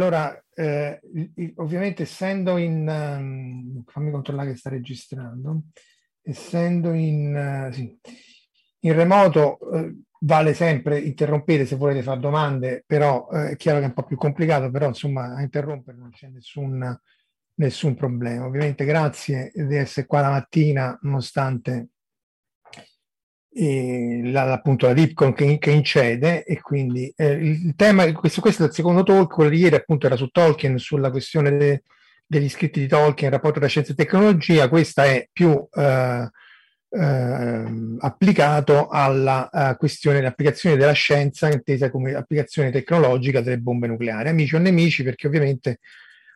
Allora, eh, ovviamente essendo in, um, fammi controllare che sta registrando, essendo in, uh, sì, in remoto uh, vale sempre interrompere se volete fare domande, però uh, è chiaro che è un po' più complicato, però insomma a interrompere non c'è nessun, nessun problema. Ovviamente grazie di essere qua la mattina, nonostante la, appunto la Dipcon che, che, incede e quindi eh, il tema, questo, questo è il secondo talk, quello di ieri appunto era su Tolkien, sulla questione de, degli scritti di Tolkien, rapporto tra scienza e tecnologia, questa è più eh, eh, applicato alla uh, questione dell'applicazione della scienza intesa come applicazione tecnologica delle bombe nucleari, amici o nemici, perché ovviamente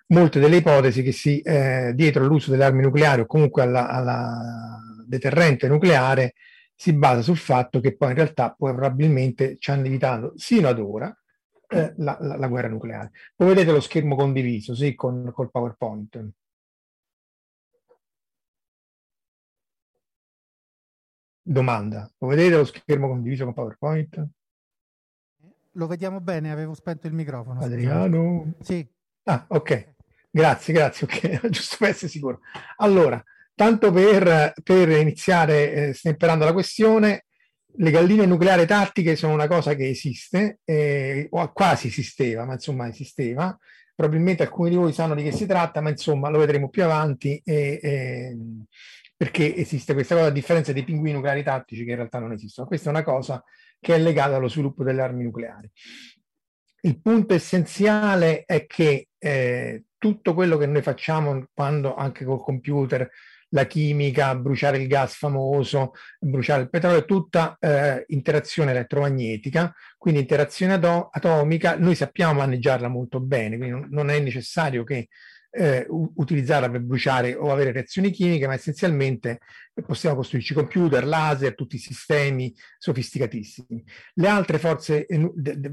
molte delle ipotesi che si eh, dietro l'uso delle armi nucleari o comunque alla, alla deterrente nucleare si basa sul fatto che poi in realtà probabilmente ci hanno evitato sino ad ora eh, la, la, la, guerra nucleare. Poi vedete lo schermo condiviso, sì, con, col PowerPoint. Domanda, lo vedete lo schermo condiviso con PowerPoint? Lo vediamo bene, avevo spento il microfono. Adriano? Sì. Ah, ok. Grazie, grazie, ok, giusto per essere sicuro. Allora, Tanto per, per iniziare eh, stemperando la questione, le galline nucleari tattiche sono una cosa che esiste, eh, o quasi esisteva, ma insomma esisteva. Probabilmente alcuni di voi sanno di che si tratta, ma insomma lo vedremo più avanti e, e, perché esiste questa cosa a differenza dei pinguini nucleari tattici che in realtà non esistono. Questa è una cosa che è legata allo sviluppo delle armi nucleari. Il punto essenziale è che eh, tutto quello che noi facciamo quando anche col computer, la chimica, bruciare il gas famoso, bruciare il petrolio, è tutta eh, interazione elettromagnetica, quindi interazione ato- atomica, noi sappiamo maneggiarla molto bene, quindi non è necessario che eh, utilizzarla per bruciare o avere reazioni chimiche, ma essenzialmente possiamo costruirci computer, laser, tutti i sistemi sofisticatissimi. Le altre forze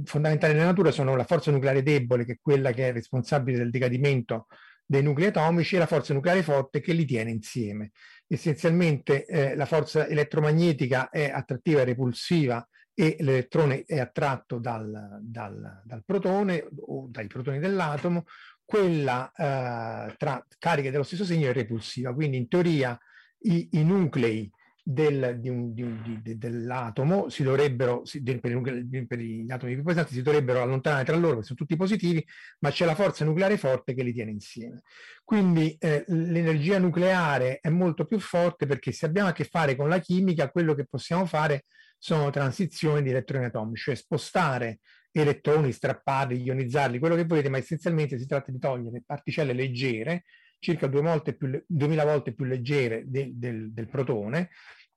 fondamentali nella natura sono la forza nucleare debole, che è quella che è responsabile del decadimento dei nuclei atomici, e la forza nucleare forte che li tiene insieme. Essenzialmente eh, la forza elettromagnetica è attrattiva e repulsiva e l'elettrone è attratto dal, dal, dal protone o dai protoni dell'atomo, quella eh, tra cariche dello stesso segno è repulsiva, quindi in teoria i, i nuclei del, di un, di un, di, dell'atomo si dovrebbero, si, per, i, per, gli atomi più pesanti si dovrebbero allontanare tra loro, perché sono tutti positivi, ma c'è la forza nucleare forte che li tiene insieme. Quindi eh, l'energia nucleare è molto più forte perché se abbiamo a che fare con la chimica, quello che possiamo fare sono transizioni di elettroni atomici, cioè spostare elettroni, strapparli, ionizzarli, quello che volete, ma essenzialmente si tratta di togliere particelle leggere, circa due volte più, 2000 volte più leggere del, del, del protone,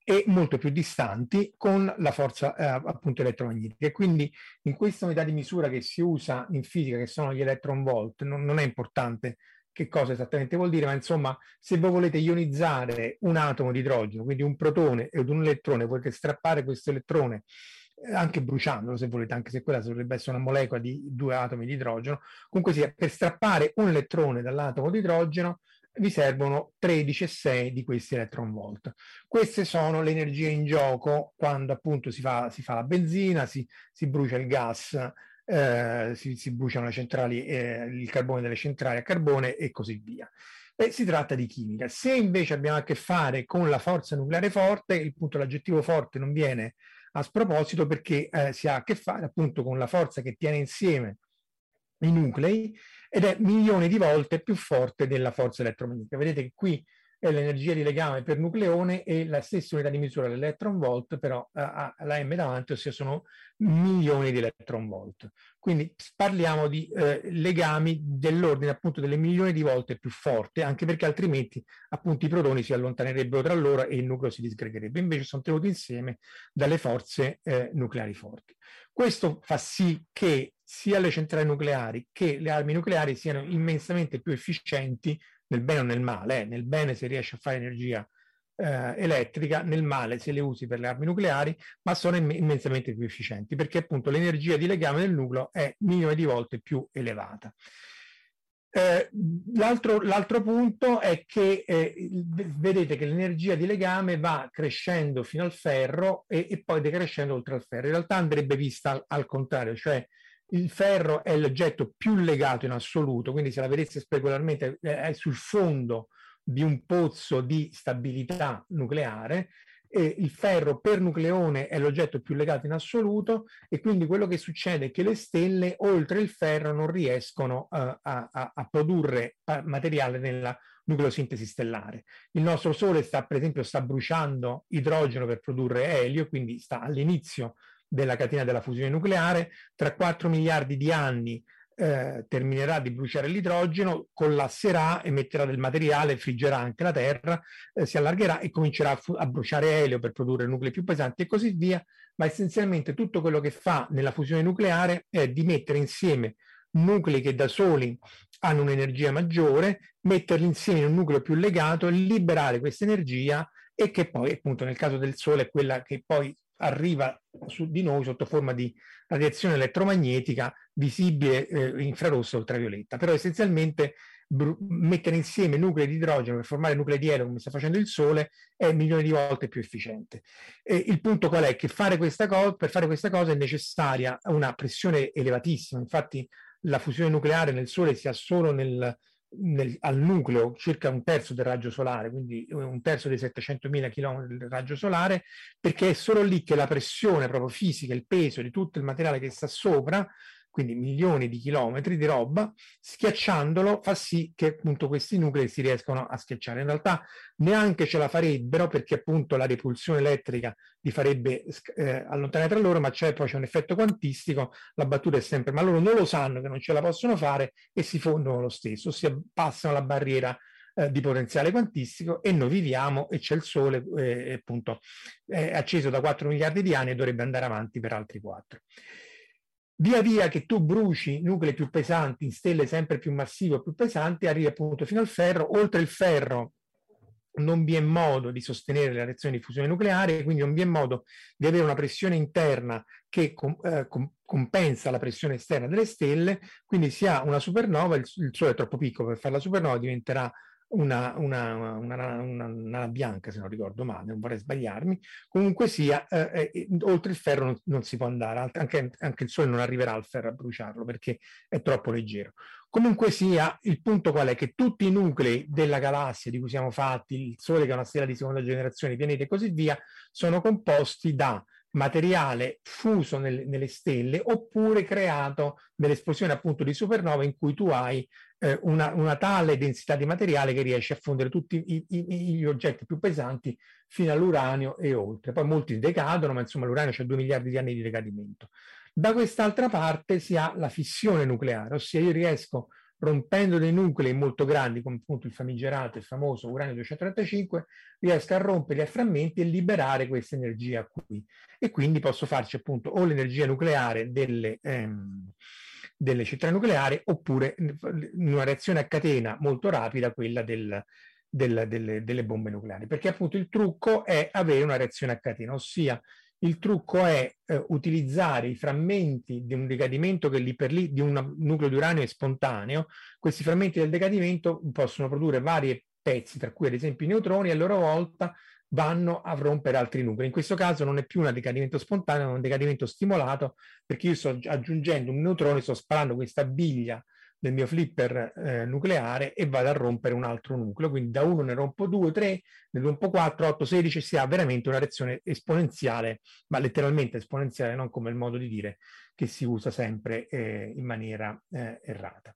e molto più distanti con la forza eh, appunto elettromagnetica. E quindi in questa unità di misura che si usa in fisica, che sono gli electron volt, non, non, è importante che cosa esattamente vuol dire, ma insomma, se voi volete ionizzare un atomo di idrogeno, quindi un protone ed un elettrone, volete strappare questo elettrone anche bruciandolo se volete, anche se quella dovrebbe essere una molecola di due atomi di idrogeno. Comunque sia, per strappare un elettrone dall'atomo di idrogeno vi servono 13,6 di questi electron volt. Queste sono le energie in gioco quando appunto si fa, si fa la benzina, si, si brucia il gas, eh, si, si, bruciano le centrali, eh, il carbone delle centrali a carbone e così via. E si tratta di chimica. Se invece abbiamo a che fare con la forza nucleare forte, il punto l'aggettivo forte non viene a sproposito perché eh, si ha a che fare appunto con la forza che tiene insieme i nuclei ed è milioni di volte più forte della forza elettromagnetica. Vedete che qui è l'energia di legame per nucleone e la stessa unità di misura dell'electron volt, però ha la m davanti, ossia sono milioni di electron volt. Quindi parliamo di eh, legami dell'ordine appunto delle milioni di volte più forte, anche perché altrimenti appunto i protoni si allontanerebbero tra loro e il nucleo si disgregherebbe. Invece sono tenuti insieme dalle forze eh, nucleari forti. Questo fa sì che sia le centrali nucleari che le armi nucleari siano immensamente più efficienti nel bene o nel male, eh. nel bene se riesci a fare energia eh, elettrica, nel male se le usi per le armi nucleari, ma sono imm- immensamente più efficienti perché appunto l'energia di legame del nucleo è milioni di volte più elevata. Eh, l'altro, l'altro, punto è che eh, vedete che l'energia di legame va crescendo fino al ferro e, e, poi decrescendo oltre al ferro. In realtà andrebbe vista al, al contrario, cioè il ferro è l'oggetto più legato in assoluto, quindi se la vedesse specularmente è sul fondo di un pozzo di stabilità nucleare, e il ferro per nucleone è l'oggetto più legato in assoluto e quindi quello che succede è che le stelle oltre il ferro non riescono uh, a, a, a, produrre materiale nella nucleosintesi stellare. Il nostro Sole sta, per esempio, sta bruciando idrogeno per produrre elio, quindi sta all'inizio della catena della fusione nucleare, tra 4 miliardi di anni eh, terminerà di bruciare l'idrogeno, collasserà, emetterà del materiale, friggerà anche la Terra, eh, si allargherà e comincerà a, a, bruciare elio per produrre nuclei più pesanti e così via, ma essenzialmente tutto quello che fa nella fusione nucleare è di mettere insieme nuclei che da soli hanno un'energia maggiore, metterli insieme in un nucleo più legato, liberare questa energia e che poi appunto nel caso del Sole è quella che poi arriva su di noi sotto forma di radiazione elettromagnetica visibile eh, infrarossa o ultravioletta. Però essenzialmente mettere insieme nuclei di idrogeno per formare nuclei di elio come sta facendo il Sole è milioni di volte più efficiente. E il punto qual è? Che fare per fare questa cosa è necessaria una pressione elevatissima. Infatti la fusione nucleare nel Sole si ha solo nel nel, al nucleo circa un terzo del raggio solare, quindi un terzo dei 700.000 km del raggio solare, perché è solo lì che la pressione proprio fisica, il peso di tutto il materiale che sta sopra, quindi milioni di chilometri di roba, schiacciandolo fa sì che appunto questi nuclei si riescano a schiacciare. In realtà neanche ce la farebbero perché appunto la repulsione elettrica li farebbe eh, allontanare tra loro, ma c'è poi c'è un effetto quantistico, la battuta è sempre, ma loro non lo sanno che non ce la possono fare e si fondono lo stesso, ossia passano la barriera eh, di potenziale quantistico e noi viviamo e c'è il Sole eh, appunto è acceso da 4 miliardi di anni e dovrebbe andare avanti per altri 4. Via via che tu bruci nuclei più pesanti in stelle sempre più massive o più pesanti, arrivi appunto fino al ferro. Oltre il ferro non vi è modo di sostenere la reazione di fusione nucleare, quindi non vi è modo di avere una pressione interna che com- eh, com- compensa la pressione esterna delle stelle, quindi si ha una supernova, il, il Sole è troppo piccolo per fare la supernova, diventerà una, una, una, una, nana bianca, se non ricordo male, non vorrei sbagliarmi. Comunque sia, eh, eh, oltre il ferro non, non, si può andare, anche, anche, il Sole non arriverà al ferro a bruciarlo perché è troppo leggero. Comunque sia, il punto qual è? Che tutti i nuclei della galassia di cui siamo fatti, il Sole che è una stella di seconda generazione, i pianeti e così via, sono composti da materiale fuso nel, nelle stelle oppure creato nell'esplosione appunto di supernova in cui tu hai eh, una, una, tale densità di materiale che riesce a fondere tutti i, i, gli oggetti più pesanti fino all'uranio e oltre. Poi molti decadono, ma insomma l'uranio c'è 2 miliardi di anni di decadimento. Da quest'altra parte si ha la fissione nucleare, ossia io riesco rompendo dei nuclei molto grandi, come appunto il famigerato e famoso uranio 235, riesco a romperli a frammenti e liberare questa energia qui. E quindi posso farci appunto o l'energia nucleare delle, ehm, delle centrali nucleari oppure una reazione a catena molto rapida quella del, del, delle, delle bombe nucleari. Perché appunto il trucco è avere una reazione a catena, ossia il trucco è eh, utilizzare i frammenti di un decadimento che lì per lì di un nucleo di uranio è spontaneo. Questi frammenti del decadimento possono produrre vari pezzi, tra cui ad esempio i neutroni, e a loro volta vanno a rompere altri nuclei. In questo caso non è più un decadimento spontaneo, ma un decadimento stimolato, perché io sto aggiungendo un neutrone, sto sparando questa biglia del mio flipper eh, nucleare e vado a rompere un altro nucleo. Quindi da uno ne rompo due, tre, ne rompo quattro, otto, sedici, si ha veramente una reazione esponenziale, ma letteralmente esponenziale, non come il modo di dire che si usa sempre eh, in maniera eh, errata.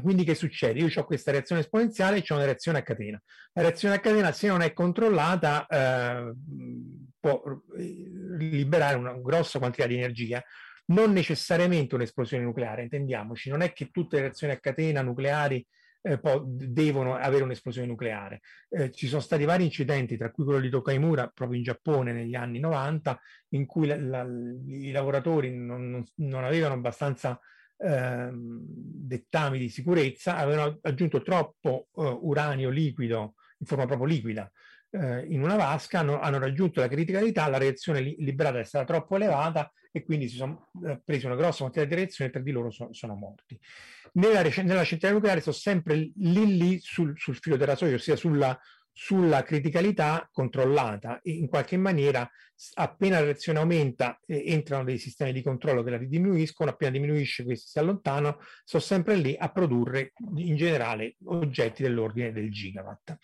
Quindi che succede? Io ho questa reazione esponenziale e ho una reazione a catena. La reazione a catena, se non è controllata, eh, può eh, liberare una grossa quantità di energia, non necessariamente un'esplosione nucleare, intendiamoci, non è che tutte le reazioni a catena nucleari eh, devono avere un'esplosione nucleare. Eh, ci sono stati vari incidenti, tra cui quello di Tokaimura, proprio in Giappone negli anni 90, in cui la, la, i lavoratori non, non, non avevano abbastanza eh, dettami di sicurezza, avevano aggiunto troppo eh, uranio liquido in forma proprio liquida eh, in una vasca, hanno, hanno, raggiunto la criticalità, la reazione li, liberata è stata troppo elevata e quindi si sono eh, presi una grossa quantità di reazioni e tre di loro so, sono morti. Nella, nella centrale nucleare sono sempre lì lì sul, sul filo del rasoio, ossia sulla, sulla criticalità controllata e in qualche maniera appena la reazione aumenta eh, entrano dei sistemi di controllo che la diminuiscono, appena diminuisce questi si allontanano, sono sempre lì a produrre in generale oggetti dell'ordine del gigawatt.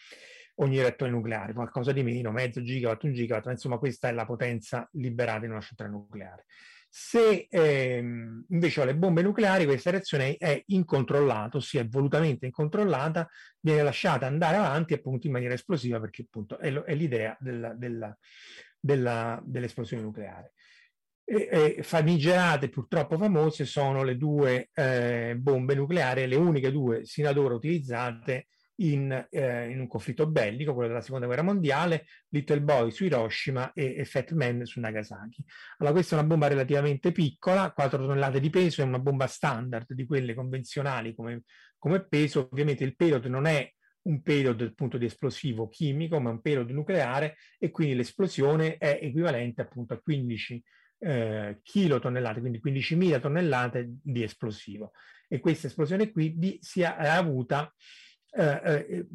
Ogni reattore nucleare, qualcosa di meno, mezzo gigawatt, un gigawatt, insomma questa è la potenza liberata in una centrale nucleare. Se ehm, invece ho le bombe nucleari, questa reazione è incontrollata, ossia è volutamente incontrollata, viene lasciata andare avanti appunto in maniera esplosiva perché appunto è, lo, è l'idea della, della, della, dell'esplosione nucleare. E, e famigerate, purtroppo famose, sono le due eh, bombe nucleari, le uniche due sino ad ora utilizzate in, eh, in, un conflitto bellico, quello della seconda guerra mondiale, Little Boy su Hiroshima e, e Fat Man su Nagasaki. Allora questa è una bomba relativamente piccola, 4 tonnellate di peso, è una bomba standard di quelle convenzionali come, come peso, ovviamente il payload non è un payload appunto di esplosivo chimico, ma un payload nucleare e quindi l'esplosione è equivalente appunto a 15 eh, quindi 15.000 tonnellate di esplosivo. E questa esplosione qui di, si è avuta eh, eh,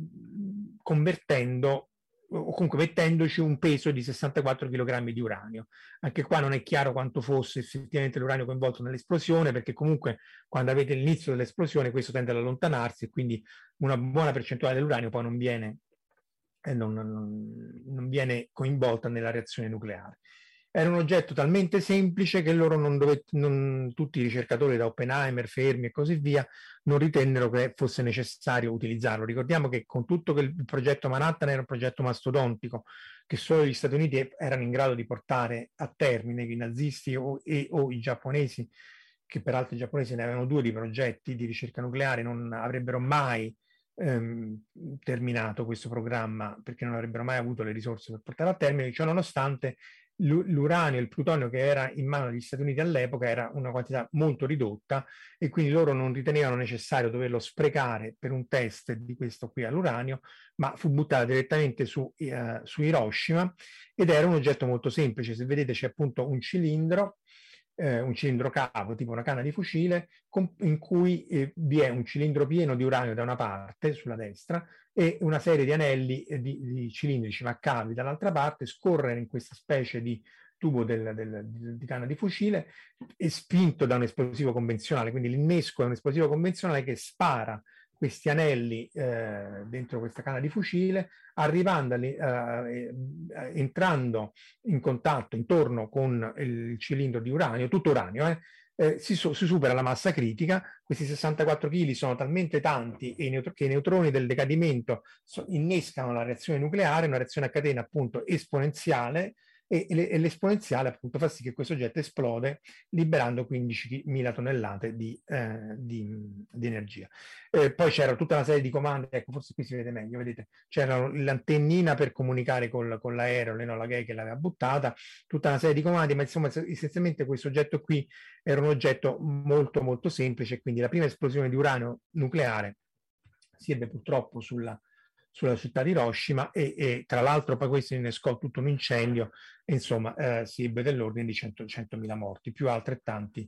convertendo o comunque mettendoci un peso di 64 kg di uranio. Anche qua non è chiaro quanto fosse effettivamente l'uranio coinvolto nell'esplosione, perché comunque quando avete l'inizio dell'esplosione questo tende ad allontanarsi e quindi una buona percentuale dell'uranio poi non viene, eh, non, non, non viene coinvolta nella reazione nucleare. Era un oggetto talmente semplice che loro non dovett- non, tutti i ricercatori da Oppenheimer, Fermi e così via non ritennero che fosse necessario utilizzarlo. Ricordiamo che con tutto che il progetto Manhattan era un progetto mastodontico che solo gli Stati Uniti erano in grado di portare a termine, i nazisti o, e, o i giapponesi, che peraltro i giapponesi ne avevano due di progetti di ricerca nucleare, non avrebbero mai ehm, terminato questo programma perché non avrebbero mai avuto le risorse per portarlo a termine, ciò nonostante l'uranio e il plutonio che era in mano agli Stati Uniti all'epoca era una quantità molto ridotta e quindi loro non ritenevano necessario doverlo sprecare per un test di questo qui all'uranio, ma fu buttata direttamente su, uh, su Hiroshima ed era un oggetto molto semplice. Se vedete c'è appunto un cilindro eh, un cilindro cavo, tipo una canna di fucile, con, in cui eh, vi è un cilindro pieno di uranio da una parte, sulla destra, e una serie di anelli eh, di, di, cilindrici ma cavi dall'altra parte, scorrere in questa specie di tubo del, del, di, canna di fucile e spinto da un esplosivo convenzionale. Quindi l'innesco è un esplosivo convenzionale che spara questi anelli eh, dentro questa canna di fucile, arrivando, eh, eh, entrando in contatto intorno con il cilindro di uranio, tutto uranio, eh, eh, si, so, si, supera la massa critica, questi 64 kg sono talmente tanti che i neutroni del decadimento so- innescano la reazione nucleare, una reazione a catena appunto esponenziale, e, e l'esponenziale appunto fa sì che questo oggetto esplode liberando 15.000 tonnellate di, eh, di, di energia. Eh, poi c'era tutta una serie di comandi, ecco forse qui si vede meglio, vedete, c'era l'antennina per comunicare col, con l'aereo, l'Enola Gay che l'aveva buttata, tutta una serie di comandi, ma insomma essenzialmente questo oggetto qui era un oggetto molto molto semplice, quindi la prima esplosione di uranio nucleare si ebbe purtroppo sulla, sulla città di Hiroshima e, e, tra l'altro poi questo innescò tutto un incendio insomma eh, si ebbe dell'ordine di 100, 100.000 morti, più altrettanti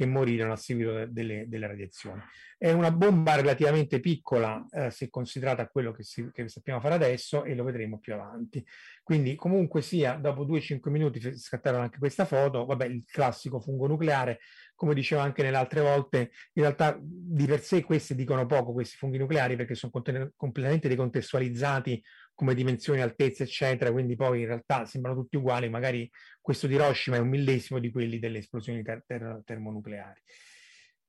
che morirono a seguito delle, delle radiazioni. È una bomba relativamente piccola eh, se considerata quello che, si, che, sappiamo fare adesso e lo vedremo più avanti. Quindi comunque sia, dopo 2-5 minuti scattarono anche questa foto, vabbè il classico fungo nucleare, come dicevo anche nelle altre volte, in realtà di per sé questi dicono poco, questi funghi nucleari, perché sono completamente decontestualizzati come dimensioni, altezze, eccetera, quindi poi in realtà sembrano tutti uguali, magari questo di Hiroshima è un millesimo di quelli delle esplosioni ter- ter- termonucleari.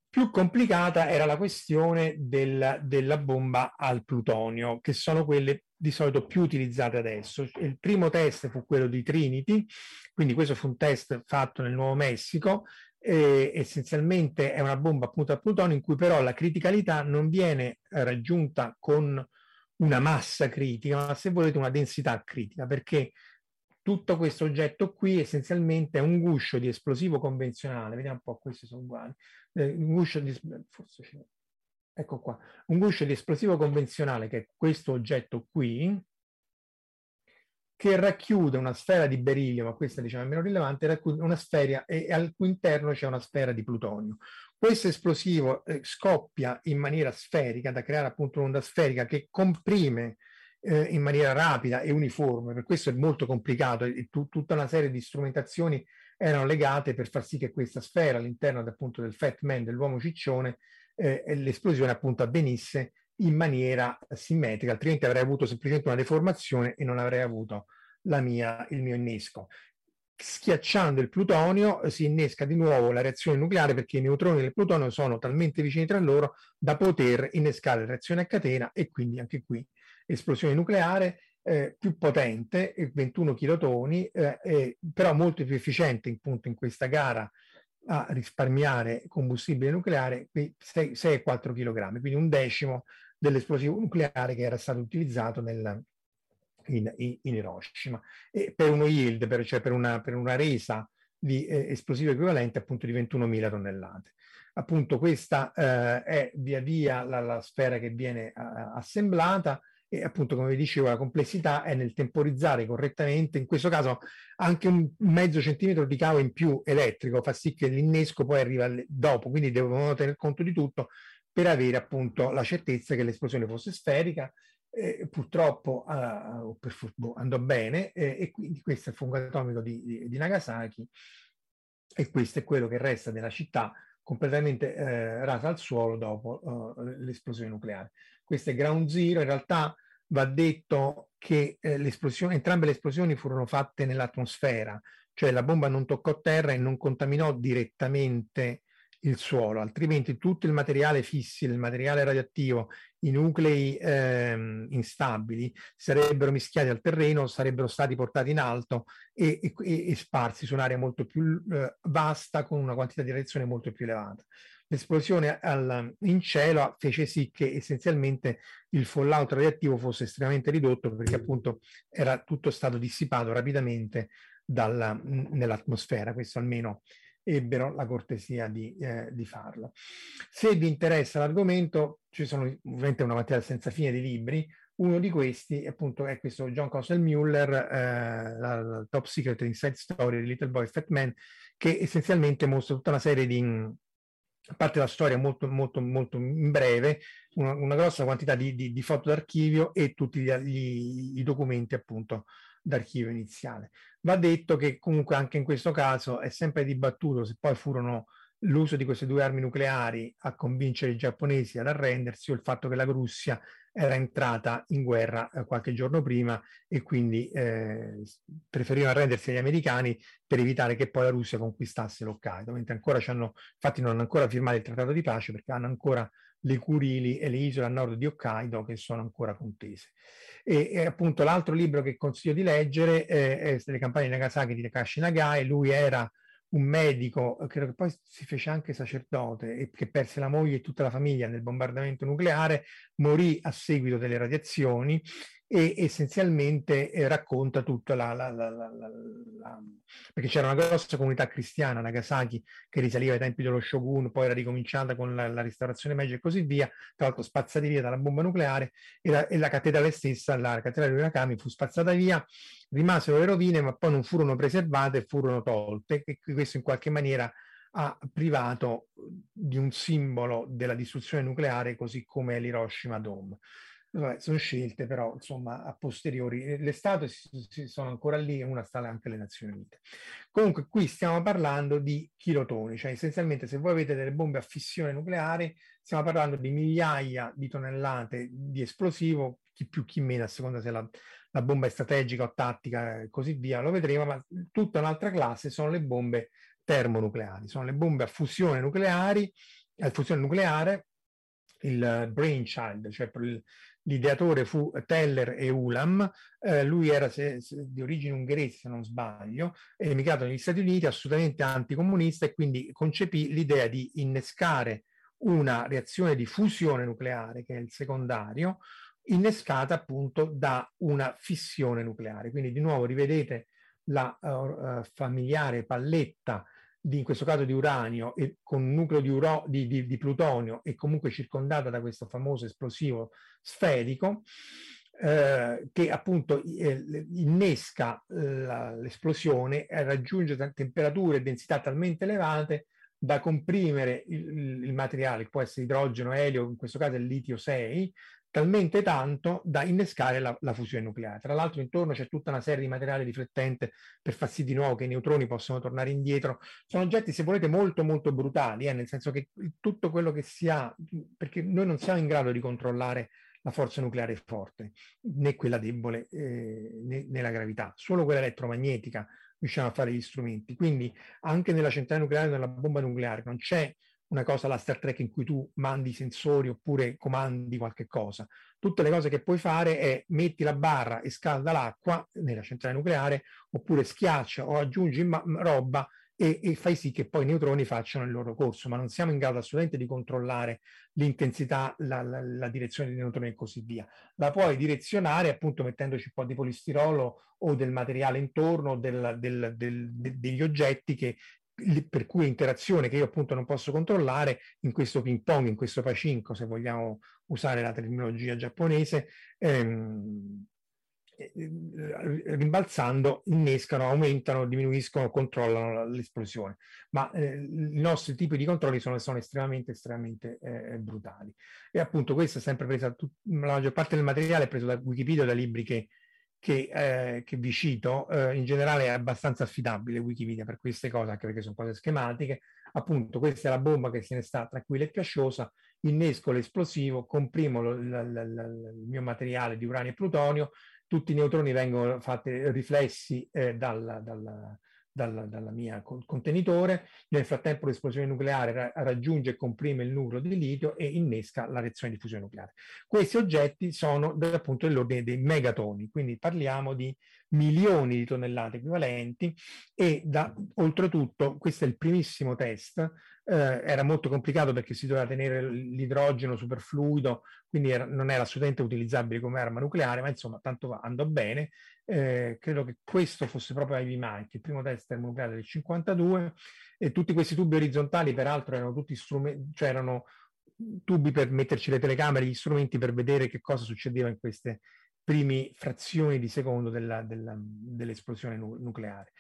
Più complicata era la questione del, della bomba al plutonio, che sono quelle di solito più utilizzate adesso. Il primo test fu quello di Trinity, quindi questo fu un test fatto nel Nuovo Messico, e essenzialmente è una bomba appunto al plutonio in cui però la criticalità non viene raggiunta con una massa critica, ma se volete una densità critica, perché tutto questo oggetto qui essenzialmente è un guscio di esplosivo convenzionale, vediamo un po', questi sono uguali, eh, un guscio di, forse c'è, ecco qua, un guscio di esplosivo convenzionale che è questo oggetto qui, che racchiude una sfera di berilio, ma questa diciamo è meno rilevante, una sfera e al cui interno c'è una sfera di plutonio. Questo esplosivo eh, scoppia in maniera sferica, da creare appunto un'onda sferica che comprime eh, in maniera rapida e uniforme, per questo è molto complicato e tu, tutta una serie di strumentazioni erano legate per far sì che questa sfera all'interno appunto del Fat Man, dell'uomo ciccione, eh, l'esplosione appunto avvenisse in maniera simmetrica, altrimenti avrei avuto semplicemente una deformazione e non avrei avuto mia, il mio innesco. Schiacciando il plutonio si innesca di nuovo la reazione nucleare perché i neutroni del plutonio sono talmente vicini tra loro da poter innescare la reazione a catena e quindi anche qui esplosione nucleare eh, più potente, 21 kilotoni, eh, però molto più efficiente appunto in questa gara a risparmiare combustibile nucleare 6,4 kg, quindi un decimo dell'esplosivo nucleare che era stato utilizzato nel, in, in, Hiroshima. E per uno yield, per, cioè per una, per una resa di eh, esplosivo equivalente appunto di 21.000 tonnellate. Appunto questa eh, è via via la, la, sfera che viene a, assemblata e appunto come vi dicevo la complessità è nel temporizzare correttamente, in questo caso anche un mezzo centimetro di cavo in più elettrico fa sì che l'innesco poi arriva dopo, quindi devono tenere conto di tutto per avere appunto la certezza che l'esplosione fosse sferica. Eh, purtroppo furbo, andò bene eh, e quindi questo è il fungo atomico di, di, di, Nagasaki e questo è quello che resta della città completamente eh, rasa al suolo dopo uh, l'esplosione nucleare. Questo è ground zero, in realtà va detto che eh, entrambe le esplosioni furono fatte nell'atmosfera, cioè la bomba non toccò terra e non contaminò direttamente il suolo, altrimenti tutto il materiale fissile, il materiale radioattivo, i nuclei ehm, instabili sarebbero mischiati al terreno, sarebbero stati portati in alto e, e, e sparsi su un'area molto più eh, vasta con una quantità di radiazione molto più elevata. L'esplosione al, in cielo fece sì che essenzialmente il fallout radioattivo fosse estremamente ridotto perché appunto era tutto stato dissipato rapidamente nell'atmosfera, questo almeno ebbero la cortesia di, eh, di, farlo. Se vi interessa l'argomento, ci sono ovviamente una quantità senza fine di libri. Uno di questi appunto è questo John Cosell Mueller, eh, la, la, Top Secret Inside Story di Little Boy Fat Man, che essenzialmente mostra tutta una serie di, a parte la storia molto, molto, molto in breve, una, una grossa quantità di, di, di foto d'archivio e tutti gli, gli, i documenti appunto d'archivio iniziale. Va detto che comunque anche in questo caso è sempre dibattuto se poi furono l'uso di queste due armi nucleari a convincere i giapponesi ad arrendersi o il fatto che la Russia era entrata in guerra eh, qualche giorno prima e quindi eh, preferivano arrendersi agli americani per evitare che poi la Russia conquistasse l'Hokkaido, mentre ancora hanno, infatti non hanno ancora firmato il trattato di pace perché hanno ancora le Curili e le isole a nord di Hokkaido che sono ancora contese. E, e appunto l'altro libro che consiglio di leggere eh, è Le campagne di Nagasaki di Takashi Nagai, lui era un medico, credo che poi si fece anche sacerdote e che perse la moglie e tutta la famiglia nel bombardamento nucleare, morì a seguito delle radiazioni e essenzialmente eh, racconta tutto la, la, la, la, perché c'era una grossa comunità cristiana Nagasaki che risaliva ai tempi dello shogun, poi era ricominciata con la, restaurazione Meiji e così via, tra l'altro spazzati via dalla bomba nucleare e, e la, cattedrale stessa, la cattedrale di Urakami fu spazzata via, rimasero le rovine ma poi non furono preservate e furono tolte e questo in qualche maniera ha privato di un simbolo della distruzione nucleare così come l'Hiroshima Dome. Vabbè, sono scelte però insomma a posteriori. Le statue sono ancora lì e una sta anche alle Nazioni Unite. Comunque qui stiamo parlando di chilotoni, cioè essenzialmente se voi avete delle bombe a fissione nucleare stiamo parlando di migliaia di tonnellate di esplosivo, chi più chi meno a seconda se la, la bomba è strategica o tattica e così via, lo vedremo, ma tutta un'altra classe sono le bombe termonucleari, sono le bombe a fusione nucleari, a fusione nucleare il brainchild, cioè l'ideatore fu Teller e Ulam, eh, lui era se, se, di origine ungherese se non sbaglio, emigrato negli Stati Uniti assolutamente anticomunista e quindi concepì l'idea di innescare una reazione di fusione nucleare, che è il secondario, innescata appunto da una fissione nucleare. Quindi di nuovo rivedete la uh, familiare palletta di, in questo caso di uranio, e con un nucleo di, uro, di, di, di plutonio e comunque circondata da questo famoso esplosivo sferico, eh, che appunto eh, innesca eh, l'esplosione e raggiunge temperature e densità talmente elevate da comprimere il, il, materiale, che può essere idrogeno, elio, in questo caso è litio 6, talmente tanto da innescare la, la, fusione nucleare. Tra l'altro intorno c'è tutta una serie di materiale riflettente per far sì di nuovo che i neutroni possano tornare indietro. Sono oggetti, se volete, molto molto brutali, eh, nel senso che tutto quello che si ha, perché noi non siamo in grado di controllare la forza nucleare forte, né quella debole, eh, né, la gravità, solo quella elettromagnetica riusciamo a fare gli strumenti. Quindi anche nella centrale nucleare, nella bomba nucleare, non c'è una cosa la Star Trek in cui tu mandi sensori oppure comandi qualche cosa. Tutte le cose che puoi fare è metti la barra e scalda l'acqua nella centrale nucleare oppure schiaccia o aggiungi ma- roba e, e, fai sì che poi i neutroni facciano il loro corso, ma non siamo in grado assolutamente di controllare l'intensità, la, la, la direzione dei neutroni e così via. La puoi direzionare appunto mettendoci un po' di polistirolo o del materiale intorno del, del, del, degli oggetti che per cui interazione che io appunto non posso controllare in questo ping pong, in questo pacinco, se vogliamo usare la terminologia giapponese, ehm, eh, rimbalzando innescano, aumentano, diminuiscono, controllano l'esplosione. Ma eh, i nostri tipi di controlli sono, sono estremamente, estremamente eh, brutali. E appunto questa è sempre presa, tut- la maggior parte del materiale è preso da Wikipedia, da libri che che, eh, che vi cito, eh, in generale è abbastanza affidabile Wikipedia per queste cose, anche perché sono cose schematiche. Appunto, questa è la bomba che se ne sta tranquilla e piasciosa, innesco l'esplosivo, comprimo lo, la, la, la, il mio materiale di uranio e plutonio, tutti i neutroni vengono fatti riflessi eh, dal, dal, dal, dalla mia contenitore, nel frattempo l'esplosione nucleare ra- raggiunge e comprime il nucleo di litio e innesca la reazione di fusione nucleare. Questi oggetti sono appunto dell'ordine dei megatoni, quindi parliamo di milioni di tonnellate equivalenti e da, oltretutto questo è il primissimo test, eh, era molto complicato perché si doveva tenere l'idrogeno superfluido, quindi era, non era assolutamente utilizzabile come arma nucleare, ma insomma tanto va, andò bene eh, credo che questo fosse proprio Ivy Mike, il primo test termonucleare del 52, e tutti questi tubi orizzontali peraltro erano tutti strumenti, cioè erano tubi per metterci le telecamere, gli strumenti per vedere che cosa succedeva in queste prime frazioni di secondo della, della, dell'esplosione nu- nucleare.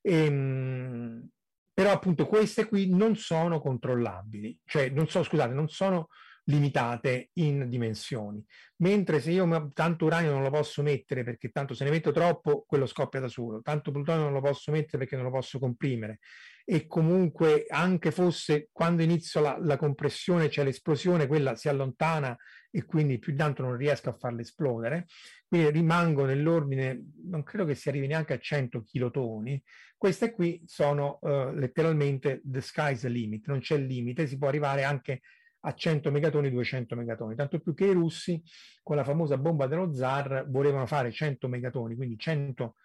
E, ehm, però appunto queste qui non sono controllabili, cioè non so, scusate, non sono limitate in dimensioni. Mentre se io tanto uranio non lo posso mettere perché tanto se ne metto troppo, quello scoppia da solo, tanto plutonio non lo posso mettere perché non lo posso comprimere. E comunque anche fosse quando inizio la, la compressione c'è l'esplosione, quella si allontana e quindi più tanto non riesco a farla esplodere. Quindi rimango nell'ordine, non credo che si arrivi neanche a 100 kilotoni. Queste qui sono uh, letteralmente the sky's limit, non c'è limite, si può arrivare anche a a 100 megatoni, 200 megatoni, tanto più che i russi con la famosa bomba dello zar volevano fare 100 megatoni, quindi 100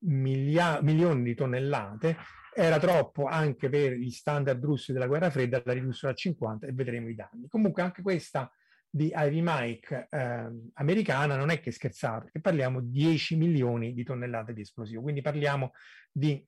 milia- milioni di tonnellate, era troppo anche per gli standard russi della guerra fredda, la ridussero a 50 e vedremo i danni. Comunque anche questa di Ivy Mike eh, americana non è che scherzate, perché parliamo di 10 milioni di tonnellate di esplosivo, quindi parliamo di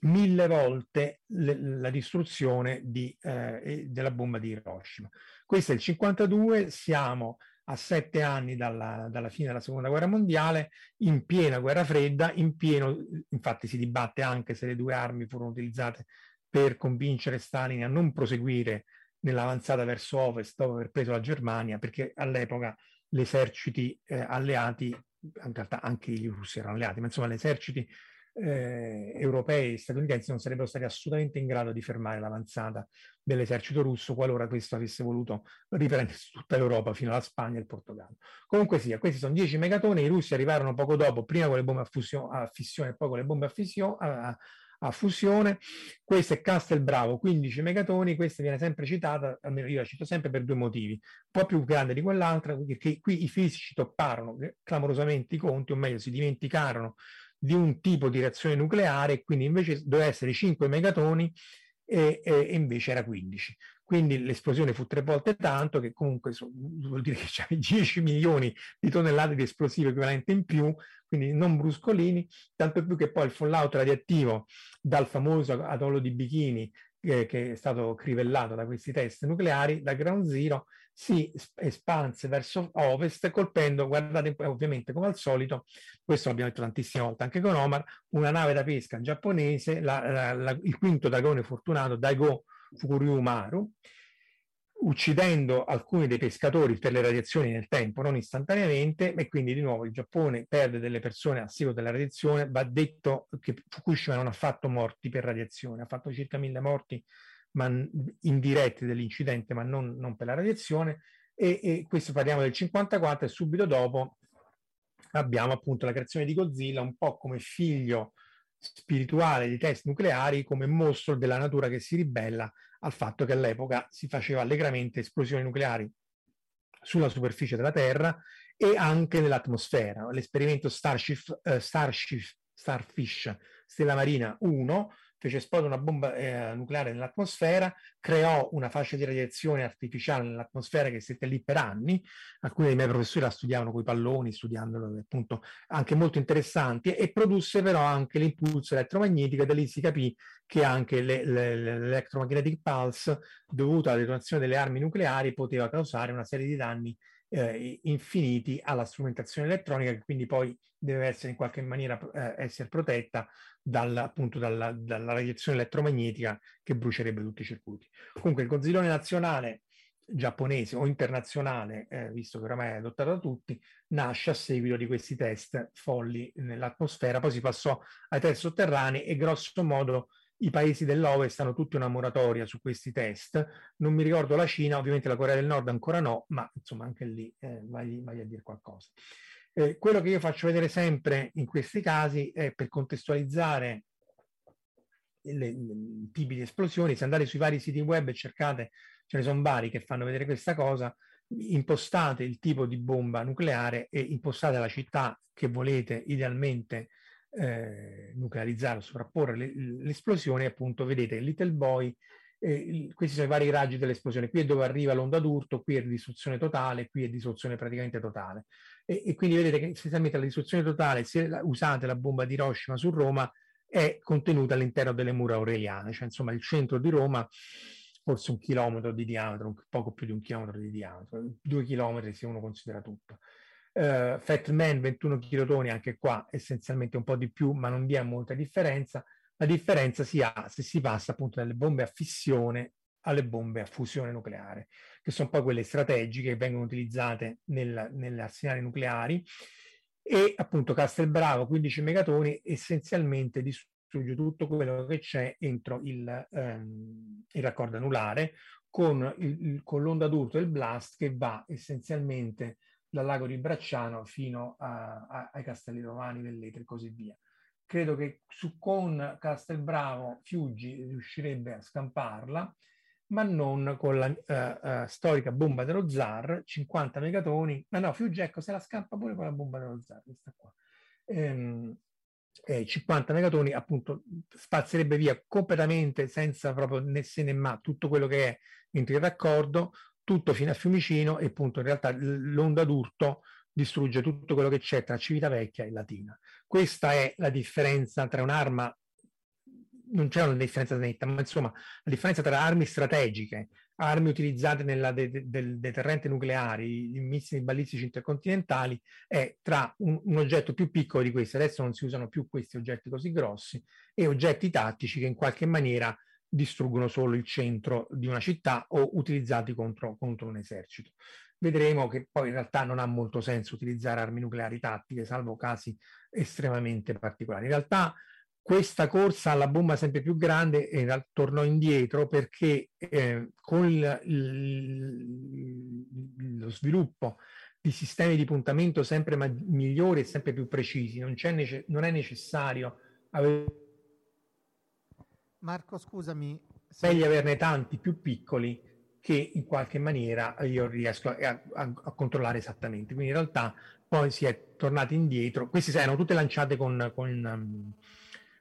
mille volte le, la distruzione di, eh, della bomba di Hiroshima. Questo è il 52, siamo a sette anni dalla, dalla, fine della seconda guerra mondiale, in piena guerra fredda, in pieno, infatti si dibatte anche se le due armi furono utilizzate per convincere Stalin a non proseguire nell'avanzata verso ovest dopo aver preso la Germania, perché all'epoca gli eserciti eh, alleati, in realtà anche i russi erano alleati, ma insomma gli eserciti eh, europei e statunitensi non sarebbero stati assolutamente in grado di fermare l'avanzata dell'esercito russo qualora questo avesse voluto riprendere tutta l'Europa fino alla Spagna e il Portogallo. Comunque sia, questi sono 10 megatoni, i russi arrivarono poco dopo, prima con le bombe a, fusione, a fissione e poi con le bombe a, fissione, a, a fusione. Questo è Castelbravo, 15 megatoni, questa viene sempre citata, almeno io la cito sempre per due motivi, un po' più grande di quell'altra, perché qui i fisici topparono clamorosamente i conti, o meglio si dimenticarono di un tipo di reazione nucleare, quindi invece doveva essere 5 megatoni e, e, invece era 15. Quindi l'esplosione fu tre volte tanto, che comunque so, vuol dire che c'è 10 milioni di tonnellate di esplosivo equivalente in più, quindi non bruscolini, tanto più che poi il fallout radioattivo dal famoso atollo di Bikini eh, che è stato crivellato da questi test nucleari, da Ground Zero, si espanse verso ovest colpendo, guardate ovviamente come al solito, questo l'abbiamo detto tantissime volte anche con Omar, una nave da pesca giapponese, la, la, la, il quinto dragone fortunato, Daigo Fukuryumaru, uccidendo alcuni dei pescatori per le radiazioni nel tempo, non istantaneamente, e quindi di nuovo il Giappone perde delle persone a seguito della radiazione. Va detto che Fukushima non ha fatto morti per radiazione, ha fatto circa mille morti ma, indiretti dell'incidente, ma non, non per la radiazione. E, e, questo parliamo del 54 e subito dopo abbiamo appunto la creazione di Godzilla un po' come figlio spirituale di test nucleari come mostro della natura che si ribella al fatto che all'epoca si faceva allegramente esplosioni nucleari sulla superficie della Terra e anche nell'atmosfera. L'esperimento Starship, uh, Starship, Starfish Stella Marina 1 fece esplodere una bomba eh, nucleare nell'atmosfera, creò una fascia di radiazione artificiale nell'atmosfera che stette lì per anni. Alcuni dei miei professori la studiavano con i palloni, studiandolo appunto anche molto interessanti, e produsse però anche l'impulso elettromagnetico, e da lì si capì che anche le, le, l'electromagnetic pulse dovuta alla detonazione delle armi nucleari poteva causare una serie di danni eh, infiniti alla strumentazione elettronica che quindi poi deve essere in qualche maniera eh, essere protetta dal, appunto dalla, dalla, radiazione elettromagnetica che brucierebbe tutti i circuiti. Comunque il Godzillone nazionale giapponese o internazionale, eh, visto che oramai è adottato da tutti, nasce a seguito di questi test folli nell'atmosfera, poi si passò ai test sotterranei e grosso modo i paesi dell'Ovest hanno tutti una moratoria su questi test. Non mi ricordo la Cina, ovviamente la Corea del Nord ancora no, ma insomma anche lì eh, vai, vai, a dire qualcosa. Eh, quello che io faccio vedere sempre in questi casi è per contestualizzare i tipi di esplosioni. Se andate sui vari siti web e cercate, ce ne sono vari che fanno vedere questa cosa, impostate il tipo di bomba nucleare e impostate la città che volete idealmente eh, nuclearizzare o sovrapporre le, l'esplosione, appunto vedete Little Boy, eh, questi sono i vari raggi dell'esplosione, qui è dove arriva l'onda d'urto, qui è distruzione totale, qui è distruzione praticamente totale. E, e quindi vedete che essenzialmente la distruzione totale, se usate la bomba di Hiroshima su Roma, è contenuta all'interno delle mura aureliane, cioè insomma il centro di Roma forse un chilometro di diametro, poco più di un chilometro di diametro, due chilometri se uno considera tutto. Uh, Fat Man 21 chilotoni, anche qua essenzialmente un po' di più, ma non vi è molta differenza. La differenza si ha se si passa appunto dalle bombe a fissione alle bombe a fusione nucleare, che sono poi quelle strategiche che vengono utilizzate nel, nelle arsenali nucleari e appunto Castelbravo 15 megatoni essenzialmente distrugge tutto quello che c'è entro il, ehm, il raccordo anulare con, il, con l'onda d'urto e il blast che va essenzialmente dal lago di Bracciano fino a, a, ai Castelli Romani, Velletri e così via. Credo che su, con Castelbravo Fiuggi riuscirebbe a scamparla, ma non con la uh, uh, storica bomba dello zar, 50 megatoni, ma no, Fiuggi ecco se la scampa pure con la bomba dello zar, questa qua. Ehm, eh, 50 megatoni appunto spazzerebbe via completamente senza proprio né se né ma tutto quello che è entro il raccordo, tutto fino a Fiumicino e appunto in realtà l'onda d'urto distrugge tutto quello che c'è tra Civitavecchia e Latina. Questa è la differenza tra un'arma non c'è una differenza netta, ma insomma la differenza tra armi strategiche, armi utilizzate nella de- de- deterrente nucleare, i missili balistici intercontinentali, è tra un, un, oggetto più piccolo di questi, adesso non si usano più questi oggetti così grossi, e oggetti tattici che in qualche maniera distruggono solo il centro di una città o utilizzati contro, contro un esercito. Vedremo che poi in realtà non ha molto senso utilizzare armi nucleari tattiche, salvo casi estremamente particolari. In realtà questa corsa alla bomba sempre più grande eh, tornò indietro perché eh, con il, il, lo sviluppo di sistemi di puntamento sempre ma- migliori e sempre più precisi, non, nece- non è necessario avere Marco, scusami. Meglio averne tanti più piccoli che in qualche maniera io riesco a, a, a, controllare esattamente. Quindi in realtà poi si è tornati indietro. Queste erano tutte lanciate con, con, um,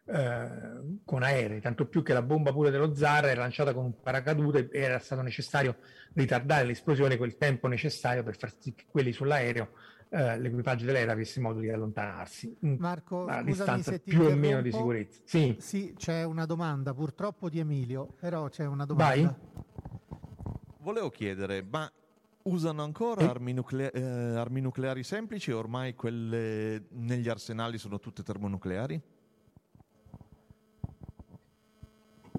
eh, con aerei, tanto più che la bomba pure dello zar era lanciata con un paracadute e era stato necessario ritardare l'esplosione quel tempo necessario per far sì che quelli sull'aereo eh, l'equipaggio dell'aereo avesse modo di allontanarsi. Marco, a distanza più o meno di sicurezza. Sì. sì, c'è una domanda, purtroppo di Emilio, però c'è una domanda. Vai. Volevo chiedere, ma usano ancora eh? armi, nucle- eh, armi nucleari semplici o ormai quelle negli arsenali sono tutte termonucleari?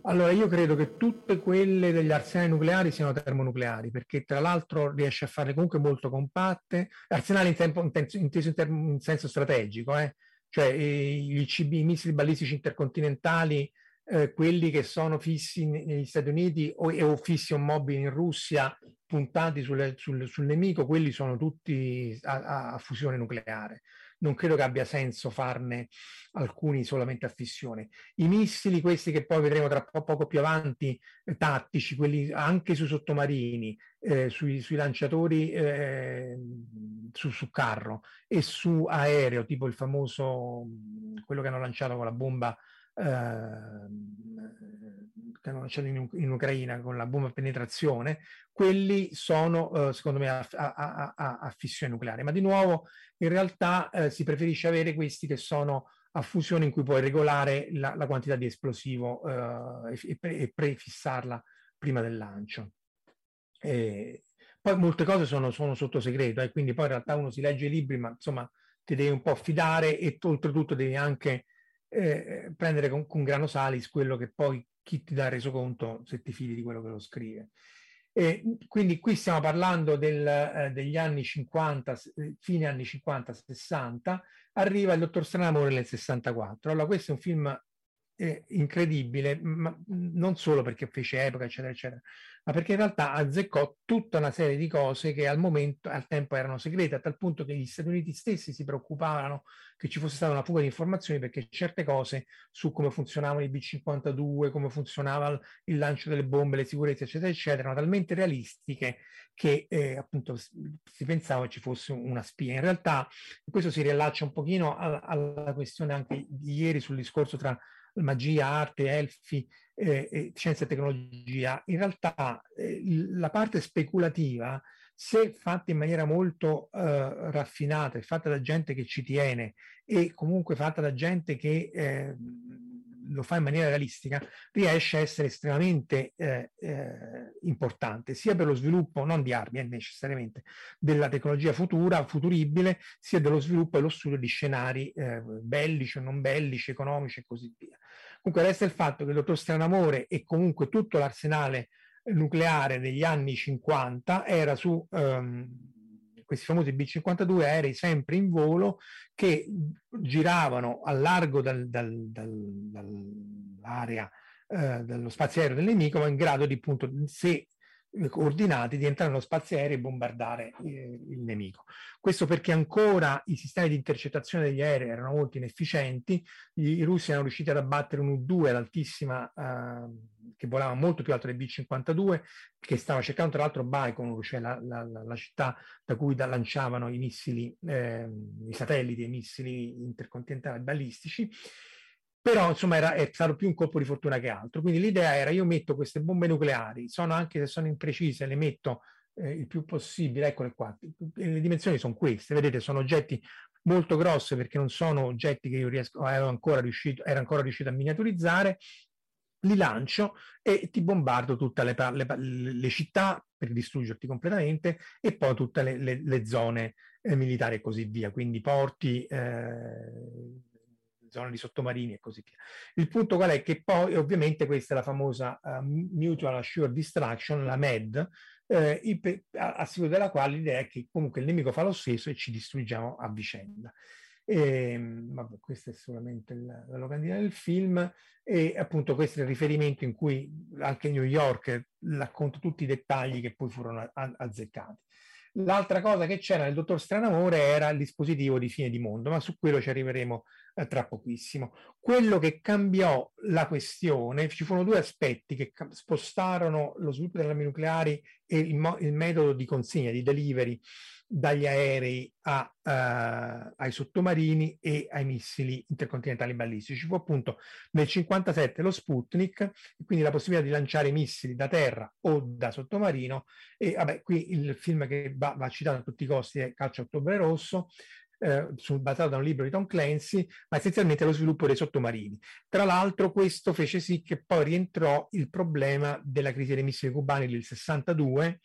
Allora, io credo che tutte quelle degli arsenali nucleari siano termonucleari, perché tra l'altro riesce a farle comunque molto compatte. Arsenali in tempo, inteso in, term- in senso strategico, eh? cioè i, i, CB, i missili balistici intercontinentali, eh, quelli che sono fissi negli Stati Uniti o, o fissi o mobili in Russia, puntati sulle, sul, sul, nemico, quelli sono tutti a, a fusione nucleare non credo che abbia senso farne alcuni solamente a fissione. I missili, questi che poi vedremo tra po- poco più avanti, eh, tattici, quelli anche sui sottomarini, eh, sui, sui, lanciatori eh, su, su, carro e su aereo, tipo il famoso, quello che hanno lanciato con la bomba che hanno lanciato in, in, Ucraina con la bomba penetrazione, quelli sono eh, secondo me a, a, a, a, fissione nucleare. Ma di nuovo in realtà eh, si preferisce avere questi che sono a fusione in cui puoi regolare la, la quantità di esplosivo eh, e, pre, e, prefissarla prima del lancio. E poi molte cose sono, sono sotto segreto e eh, quindi poi in realtà uno si legge i libri, ma insomma ti devi un po' fidare e oltretutto devi anche eh, prendere con, con grano salis quello che poi chi ti dà reso conto se ti fidi di quello che lo scrive. E quindi qui stiamo parlando del, eh, degli anni 50, eh, fine anni 50-60, arriva il dottor Stranamore nel 64. Allora questo è un film eh, incredibile, ma non solo perché fece epoca, eccetera, eccetera, ma perché in realtà azzeccò tutta una serie di cose che al momento, al tempo erano segrete, a tal punto che gli Stati Uniti stessi si preoccupavano che ci fosse stata una fuga di informazioni perché certe cose su come funzionavano i B-52, come funzionava il lancio delle bombe, le sicurezze, eccetera, eccetera, erano talmente realistiche che eh, appunto si pensava ci fosse una spia. In realtà questo si riallaccia un pochino alla, alla questione anche di ieri sul discorso tra magia, arte, elfi, eh, scienza e tecnologia, in realtà eh, la parte speculativa, se fatta in maniera molto eh, raffinata fatta da gente che ci tiene e comunque fatta da gente che eh, lo fa in maniera realistica, riesce a essere estremamente eh, eh, importante, sia per lo sviluppo, non di armi eh, necessariamente, della tecnologia futura, futuribile, sia dello sviluppo e lo studio di scenari eh, bellici o non bellici, economici e così via. Comunque resta il fatto che il dottor Stranamore e comunque tutto l'arsenale nucleare degli anni 50 era su... Um, questi famosi B-52 aerei sempre in volo che giravano a largo dal, dal, dal, dall'area eh, dello spazio aereo del nemico, ma in grado di, appunto, se coordinati di entrare nello spazio aereo e bombardare eh, il nemico. Questo perché ancora i sistemi di intercettazione degli aerei erano molto inefficienti, i, russi erano riusciti ad abbattere un U-2 all'altissima, eh, che volava molto più alto del B-52, che stava cercando tra l'altro Baikonur, cioè la, la, la, città da cui da lanciavano i missili, eh, i satelliti i missili intercontinentali balistici, però insomma era, è stato più un colpo di fortuna che altro. Quindi l'idea era io metto queste bombe nucleari, sono anche se sono imprecise, le metto eh, il più possibile, eccole qua, le dimensioni sono queste, vedete sono oggetti molto grossi perché non sono oggetti che io riesco, ero ancora riuscito, ero ancora riuscito a miniaturizzare, li lancio e ti bombardo tutte le, le, le città per distruggerti completamente e poi tutte le, le zone eh, militari e così via, quindi porti, eh, zone di sottomarini e così via. Il punto qual è? Che poi ovviamente questa è la famosa uh, Mutual Assured Destruction, la MED, eh, a, a seguito della quale l'idea è che comunque il nemico fa lo stesso e ci distruggiamo a vicenda. E, ehm, vabbè, questa è solamente la, la locandina del film e appunto questo è il riferimento in cui anche New York racconta tutti i dettagli che poi furono azzeccati. L'altra cosa che c'era nel dottor Stranamore era il dispositivo di fine di mondo, ma su quello ci arriveremo eh, tra pochissimo. Quello che cambiò la questione, ci furono due aspetti che spostarono lo sviluppo delle armi nucleari e il, il metodo di consegna, di delivery dagli aerei a, uh, ai sottomarini e ai missili intercontinentali balistici. Ci fu appunto nel 1957 lo Sputnik, quindi la possibilità di lanciare missili da terra o da sottomarino. E vabbè, qui il film che va, va citato a tutti i costi è Calcio Ottobre Rosso, eh, basato da un libro di Tom Clancy, ma essenzialmente lo sviluppo dei sottomarini. Tra l'altro questo fece sì che poi rientrò il problema della crisi dei missili cubani del 62,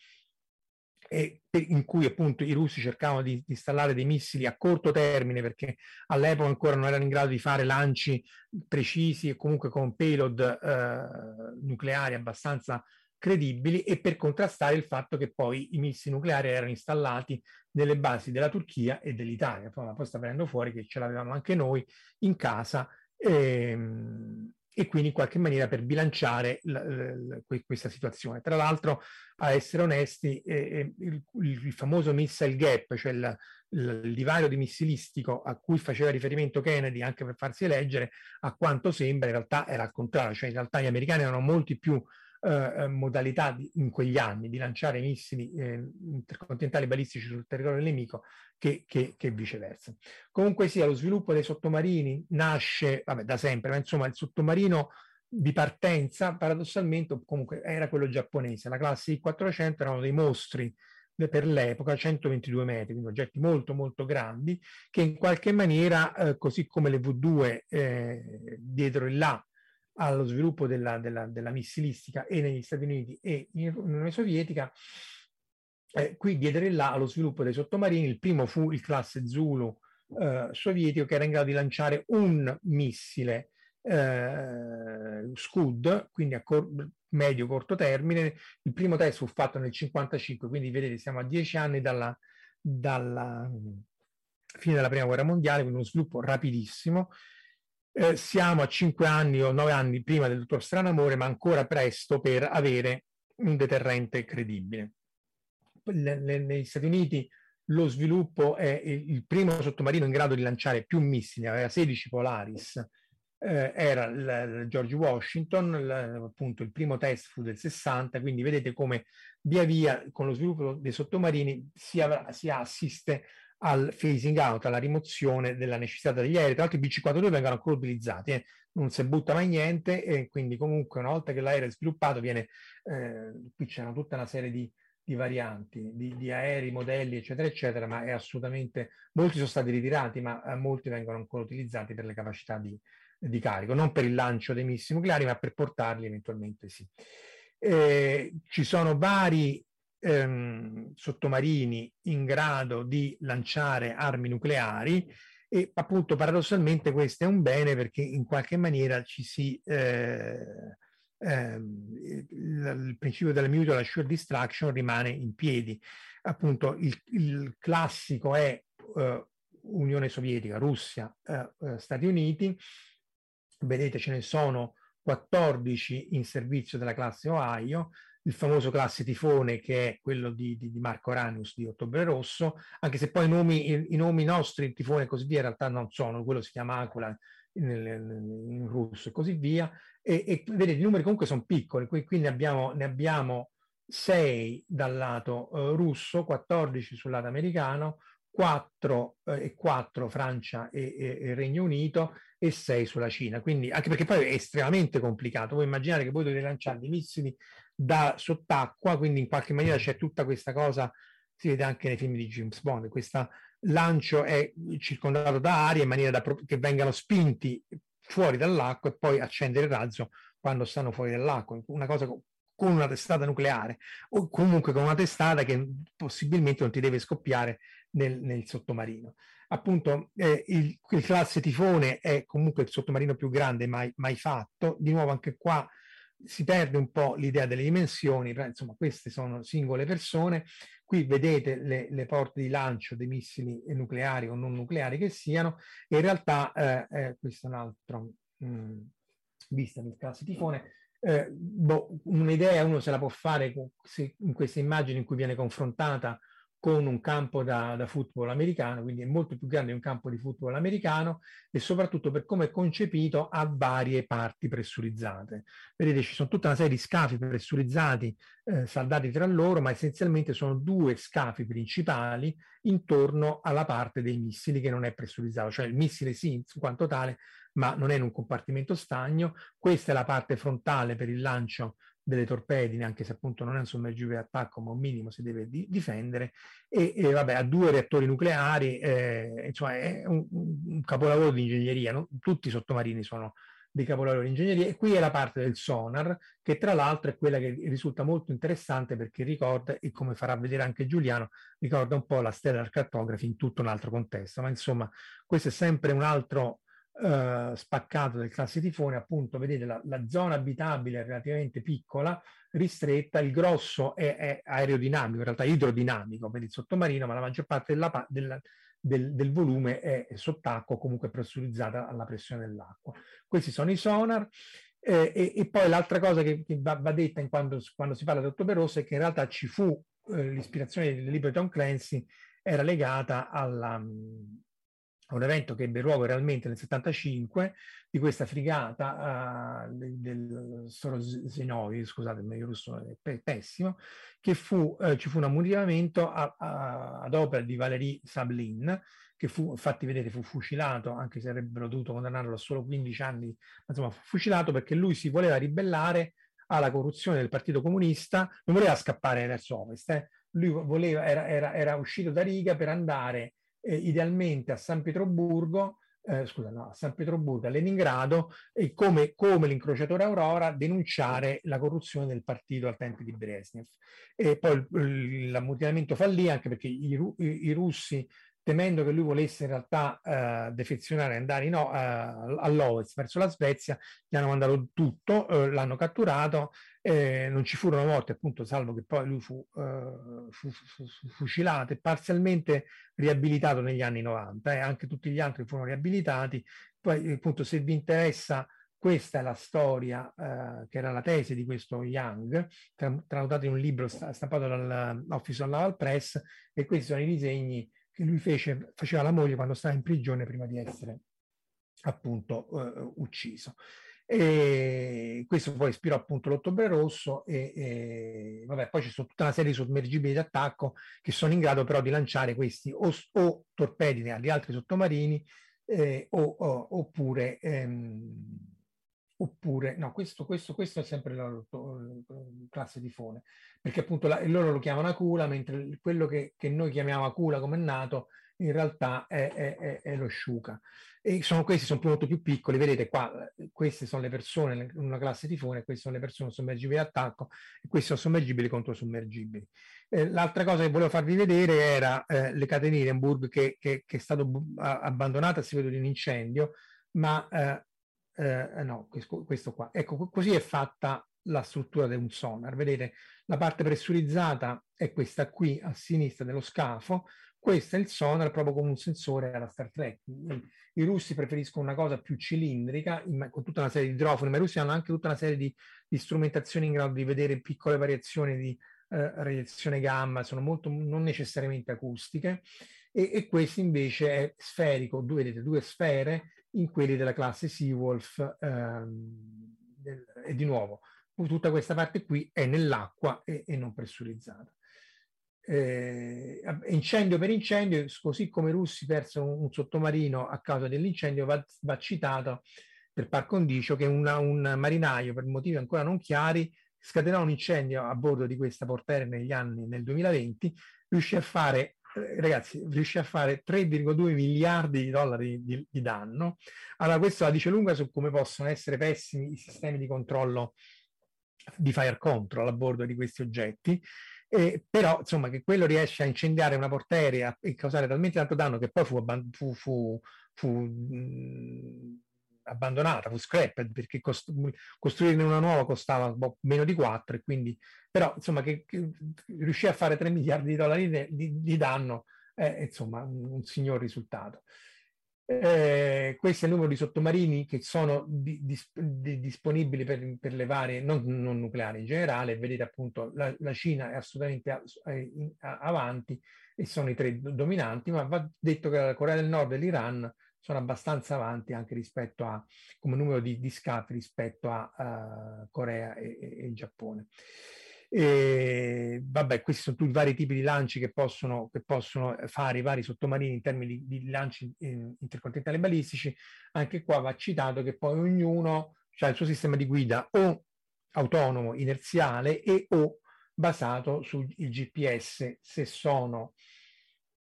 in cui appunto i russi cercavano di, di, installare dei missili a corto termine perché all'epoca ancora non erano in grado di fare lanci precisi e comunque con payload eh, nucleari abbastanza credibili e per contrastare il fatto che poi i missili nucleari erano installati nelle basi della Turchia e dell'Italia. Poi, poi sta venendo fuori che ce l'avevamo anche noi in casa. Ehm, e quindi in qualche maniera per bilanciare l- l- questa situazione. Tra l'altro, a essere onesti, eh, il, il, famoso missile gap, cioè il, il, divario di missilistico a cui faceva riferimento Kennedy anche per farsi eleggere, a quanto sembra in realtà era al contrario, cioè in realtà gli americani erano molti più eh, eh, modalità di, in quegli anni di lanciare missili eh, intercontinentali balistici sul territorio nemico che, che, che, viceversa. Comunque sia, lo sviluppo dei sottomarini nasce vabbè, da sempre, ma insomma il sottomarino di partenza paradossalmente comunque era quello giapponese, la classe I-400 erano dei mostri per l'epoca 122 metri, quindi oggetti molto molto grandi che in qualche maniera, eh, così come le V2 eh, dietro in là allo sviluppo della, della, della missilistica e negli Stati Uniti e in Unione Sovietica, eh, qui dietro e là allo sviluppo dei sottomarini, il primo fu il classe Zulu eh, sovietico che era in grado di lanciare un missile eh, Scud, quindi a cor- medio corto termine. Il primo test fu fatto nel 1955, quindi vedete siamo a dieci anni dalla, dalla fine della prima guerra mondiale, quindi uno sviluppo rapidissimo eh, siamo a cinque anni o nove anni prima del dottor Stranamore, ma ancora presto per avere un deterrente credibile. negli Stati Uniti lo sviluppo è il primo sottomarino in grado di lanciare più missili, aveva 16 Polaris, eh, era il, il George Washington, il, appunto il primo test fu del 60, quindi vedete come via via con lo sviluppo dei sottomarini si, avrà, si assiste al phasing out, alla rimozione della necessità degli aerei. Tra l'altro i B-52 vengono ancora utilizzati, eh? non si butta mai niente e quindi comunque una volta che l'aereo è sviluppato viene, eh, qui c'è tutta una serie di, di varianti, di, di, aerei, modelli, eccetera, eccetera, ma è assolutamente, molti sono stati ritirati, ma eh, molti vengono ancora utilizzati per le capacità di, di carico, non per il lancio dei missili nucleari, ma per portarli eventualmente sì. Eh, ci sono vari ehm, sottomarini in grado di lanciare armi nucleari e appunto paradossalmente questo è un bene perché in qualche maniera ci si eh, eh, il, il, principio della mutual assured destruction rimane in piedi. Appunto il, il classico è eh, Unione Sovietica, Russia, eh, eh, Stati Uniti, vedete ce ne sono 14 in servizio della classe Ohio, il famoso classe tifone che è quello di, di, di Marco Ranius di Ottobre Rosso, anche se poi i nomi, i, i nomi nostri, il tifone e così via, in realtà non sono, quello si chiama Aquila in, russo e così via, e, e, vedete i numeri comunque sono piccoli, qui, ne, abbiamo, ne abbiamo 6 dal lato eh, russo, 14 sul lato americano, 4 eh, e 4 Francia e, e, e, Regno Unito e 6 sulla Cina. Quindi, anche perché poi è estremamente complicato. Voi immaginate che voi dovete lanciare dei missili da sott'acqua, quindi in qualche maniera c'è tutta questa cosa, si vede anche nei film di James Bond, questo lancio è circondato da aria in maniera da, che vengano spinti fuori dall'acqua e poi accendere il razzo quando stanno fuori dall'acqua. Una cosa con una testata nucleare o comunque con una testata che possibilmente non ti deve scoppiare nel, nel sottomarino. Appunto, eh, il, il, classe tifone è comunque il sottomarino più grande mai, mai, fatto. Di nuovo, anche qua si perde un po' l'idea delle dimensioni, però insomma, queste sono singole persone. Qui vedete le, le porte di lancio dei missili nucleari o non nucleari che siano, e in realtà eh, eh, questo è un altro mh, mm, vista del classe tifone eh, boh, un'idea uno se la può fare in queste immagini in cui viene confrontata con un campo da, da, football americano, quindi è molto più grande di un campo di football americano e soprattutto per come è concepito ha varie parti pressurizzate. Vedete, ci sono tutta una serie di scafi pressurizzati eh, saldati tra loro, ma essenzialmente sono due scafi principali intorno alla parte dei missili che non è pressurizzato, cioè il missile sì in quanto tale, ma non è in un compartimento stagno. Questa è la parte frontale per il lancio delle torpedine, anche se appunto non è un sommergibile attacco, ma un minimo si deve di- difendere, e, e, vabbè, ha due reattori nucleari, eh, insomma è un, un, capolavoro di ingegneria, no? tutti i sottomarini sono dei capolavori di ingegneria, e qui è la parte del sonar, che tra l'altro è quella che risulta molto interessante perché ricorda, e come farà vedere anche Giuliano, ricorda un po' la stellar cartography in tutto un altro contesto, ma insomma questo è sempre un altro eh, spaccato del classe tifone, appunto, vedete la, la, zona abitabile è relativamente piccola, ristretta, il grosso è, è, aerodinamico, in realtà idrodinamico per il sottomarino, ma la maggior parte della, della, del, del, volume è sott'acqua, comunque pressurizzata alla pressione dell'acqua. Questi sono i sonar. Eh, e, e, poi l'altra cosa che, che va, va, detta quando, quando, si parla di Ottobre Rosso è che in realtà ci fu eh, l'ispirazione del libro di Tom Clancy era legata alla, un evento che ebbe luogo realmente nel 75 di questa frigata uh, del, del Sorosenovi, scusate il mio russo è pessimo, che fu, uh, ci fu un ammutinamento ad opera di Valéry Sablin, che fu, infatti vedete, fu fucilato, anche se avrebbero dovuto condannarlo a solo 15 anni, insomma fu fucilato perché lui si voleva ribellare alla corruzione del Partito Comunista, non voleva scappare verso ovest, eh. lui voleva, era, era, era uscito da Riga per andare eh, idealmente a San Pietroburgo, eh, scusa, no, a San Pietroburgo, a Leningrado, e come, come l'incrociatore Aurora denunciare la corruzione del partito al tempo di Brezhnev. E poi l'ammutinamento fallì anche perché i, i, i russi temendo che lui volesse in realtà eh, defezionare e andare no, eh, all'ovest verso la Svezia, gli hanno mandato tutto, eh, l'hanno catturato, non ci furono morti appunto, salvo che poi lui fu, eh, fu, fu, fu fucilato e parzialmente riabilitato negli anni 90 e anche tutti gli altri furono riabilitati. Poi appunto se vi interessa questa è la storia eh, che era la tesi di questo Young, tradotata in un libro stampato dall'Office of Naval Press e questi sono i disegni che lui fece, faceva la moglie quando stava in prigione prima di essere appunto uh, ucciso. E questo poi ispirò appunto l'Ottobre Rosso e, e vabbè, poi ci sono tutta una serie di sommergibili d'attacco che sono in grado però di lanciare questi o, o torpedi agli altri sottomarini eh, o, o, oppure ehm, oppure no, questo, questo, questo è sempre la, la classe tifone, perché appunto la, loro lo chiamano Acula, mentre quello che, che, noi chiamiamo Acula come è nato in realtà è, è, è, è lo Sciuca. E sono, questi sono molto più piccoli, vedete qua, queste sono le persone una classe tifone, queste sono le persone sommergibili d'attacco e questi sono sommergibili contro sommergibili. Eh, l'altra cosa che volevo farvi vedere era eh, le catene Hindenburg che, che, che, è stato abbandonata a seguito di un incendio, ma eh, eh, no, questo qua. Ecco, così è fatta la struttura di un sonar. Vedete, la parte pressurizzata è questa qui a sinistra dello scafo, questo è il sonar proprio come un sensore alla Star Trek. I, russi preferiscono una cosa più cilindrica, in, con tutta una serie di idrofoni, ma i russi hanno anche tutta una serie di, di strumentazioni in grado di vedere piccole variazioni di eh, radiazione gamma, sono molto non necessariamente acustiche, e, e questo invece è sferico, due, vedete, due sfere in quelli della classe Seawolf ehm, e di nuovo tutta questa parte qui è nell'acqua e, e non pressurizzata. Eh, incendio per incendio, così come i russi persero un, un sottomarino a causa dell'incendio, va, va, citato per par condicio che una, un marinaio, per motivi ancora non chiari, scatenò un incendio a bordo di questa portaerei negli anni, nel 2020, riuscì a fare ragazzi, riuscì a fare 3,2 miliardi di dollari di, di, danno. Allora, questo la dice lunga su come possono essere pessimi i sistemi di controllo di fire control a bordo di questi oggetti. Eh, però, insomma, che quello riesce a incendiare una portaerea e causare talmente tanto danno che poi fu, fu, fu, fu abbandonata, fu scrapped perché cost- costruirne una nuova costava boh, meno di 4 e quindi però insomma che, che riuscì a fare 3 miliardi di dollari di, di, di danno è insomma un, un signor risultato. Eh, questo è il numero di sottomarini che sono di, di, disponibili per, per, le varie, non, non, nucleari in generale, vedete appunto la, la Cina è assolutamente a, a, avanti e sono i tre dominanti, ma va detto che la Corea del Nord e l'Iran sono abbastanza avanti anche rispetto a, come numero di, di scafi rispetto a uh, Corea e, e, Giappone. E, vabbè, questi sono tutti i vari tipi di lanci che possono, che possono fare i vari sottomarini in termini di, di lanci intercontinentali balistici. Anche qua va citato che poi ognuno ha il suo sistema di guida o autonomo inerziale e o basato sul GPS se sono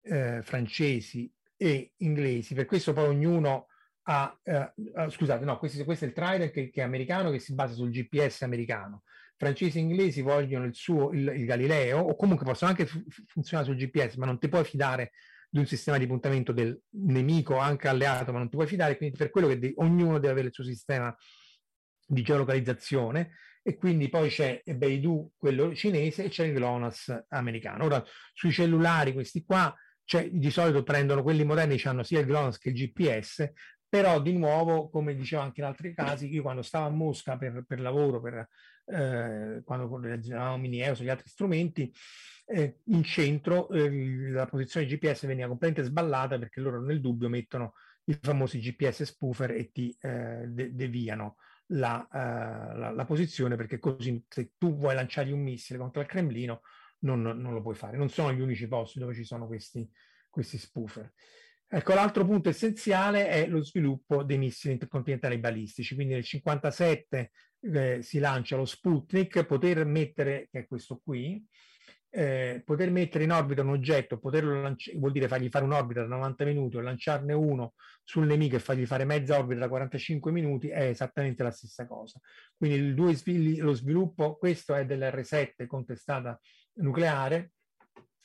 eh, francesi e inglesi, per questo poi ognuno ha, eh, uh, scusate, no, questo, questo, è il Trident che, che, è americano, che si basa sul GPS americano. Francesi e inglesi vogliono il suo, il, il Galileo, o comunque possono anche funzionare sul GPS, ma non ti puoi fidare di un sistema di puntamento del nemico, anche alleato, ma non ti puoi fidare, quindi per quello che de- ognuno deve avere il suo sistema di geolocalizzazione e quindi poi c'è Beidou, quello cinese, e c'è il GLONASS americano. Ora, sui cellulari, questi qua, cioè, di solito prendono quelli moderni, hanno sia il GLONASS che il GPS, però di nuovo, come dicevo anche in altri casi, io quando stavo a Mosca per, per lavoro, per, eh, quando realizzavamo Mini-EOS e gli altri strumenti, eh, in centro eh, la posizione GPS veniva completamente sballata perché loro nel dubbio mettono i famosi GPS spoofer e ti eh, de- deviano la, uh, la, la, posizione perché così se tu vuoi lanciare un missile contro il Cremlino non, non, lo puoi fare. Non sono gli unici posti dove ci sono questi, questi spoofer. Ecco, l'altro punto essenziale è lo sviluppo dei missili intercontinentali balistici. Quindi nel 1957 eh, si lancia lo Sputnik, poter mettere, che è questo qui, eh, poter mettere in orbita un oggetto, poterlo lanciare, vuol dire fargli fare un'orbita da 90 minuti o lanciarne uno sul nemico e fargli fare mezza orbita da 45 minuti è esattamente la stessa cosa. Quindi il lo sviluppo, questo è dell'R7 contestata nucleare,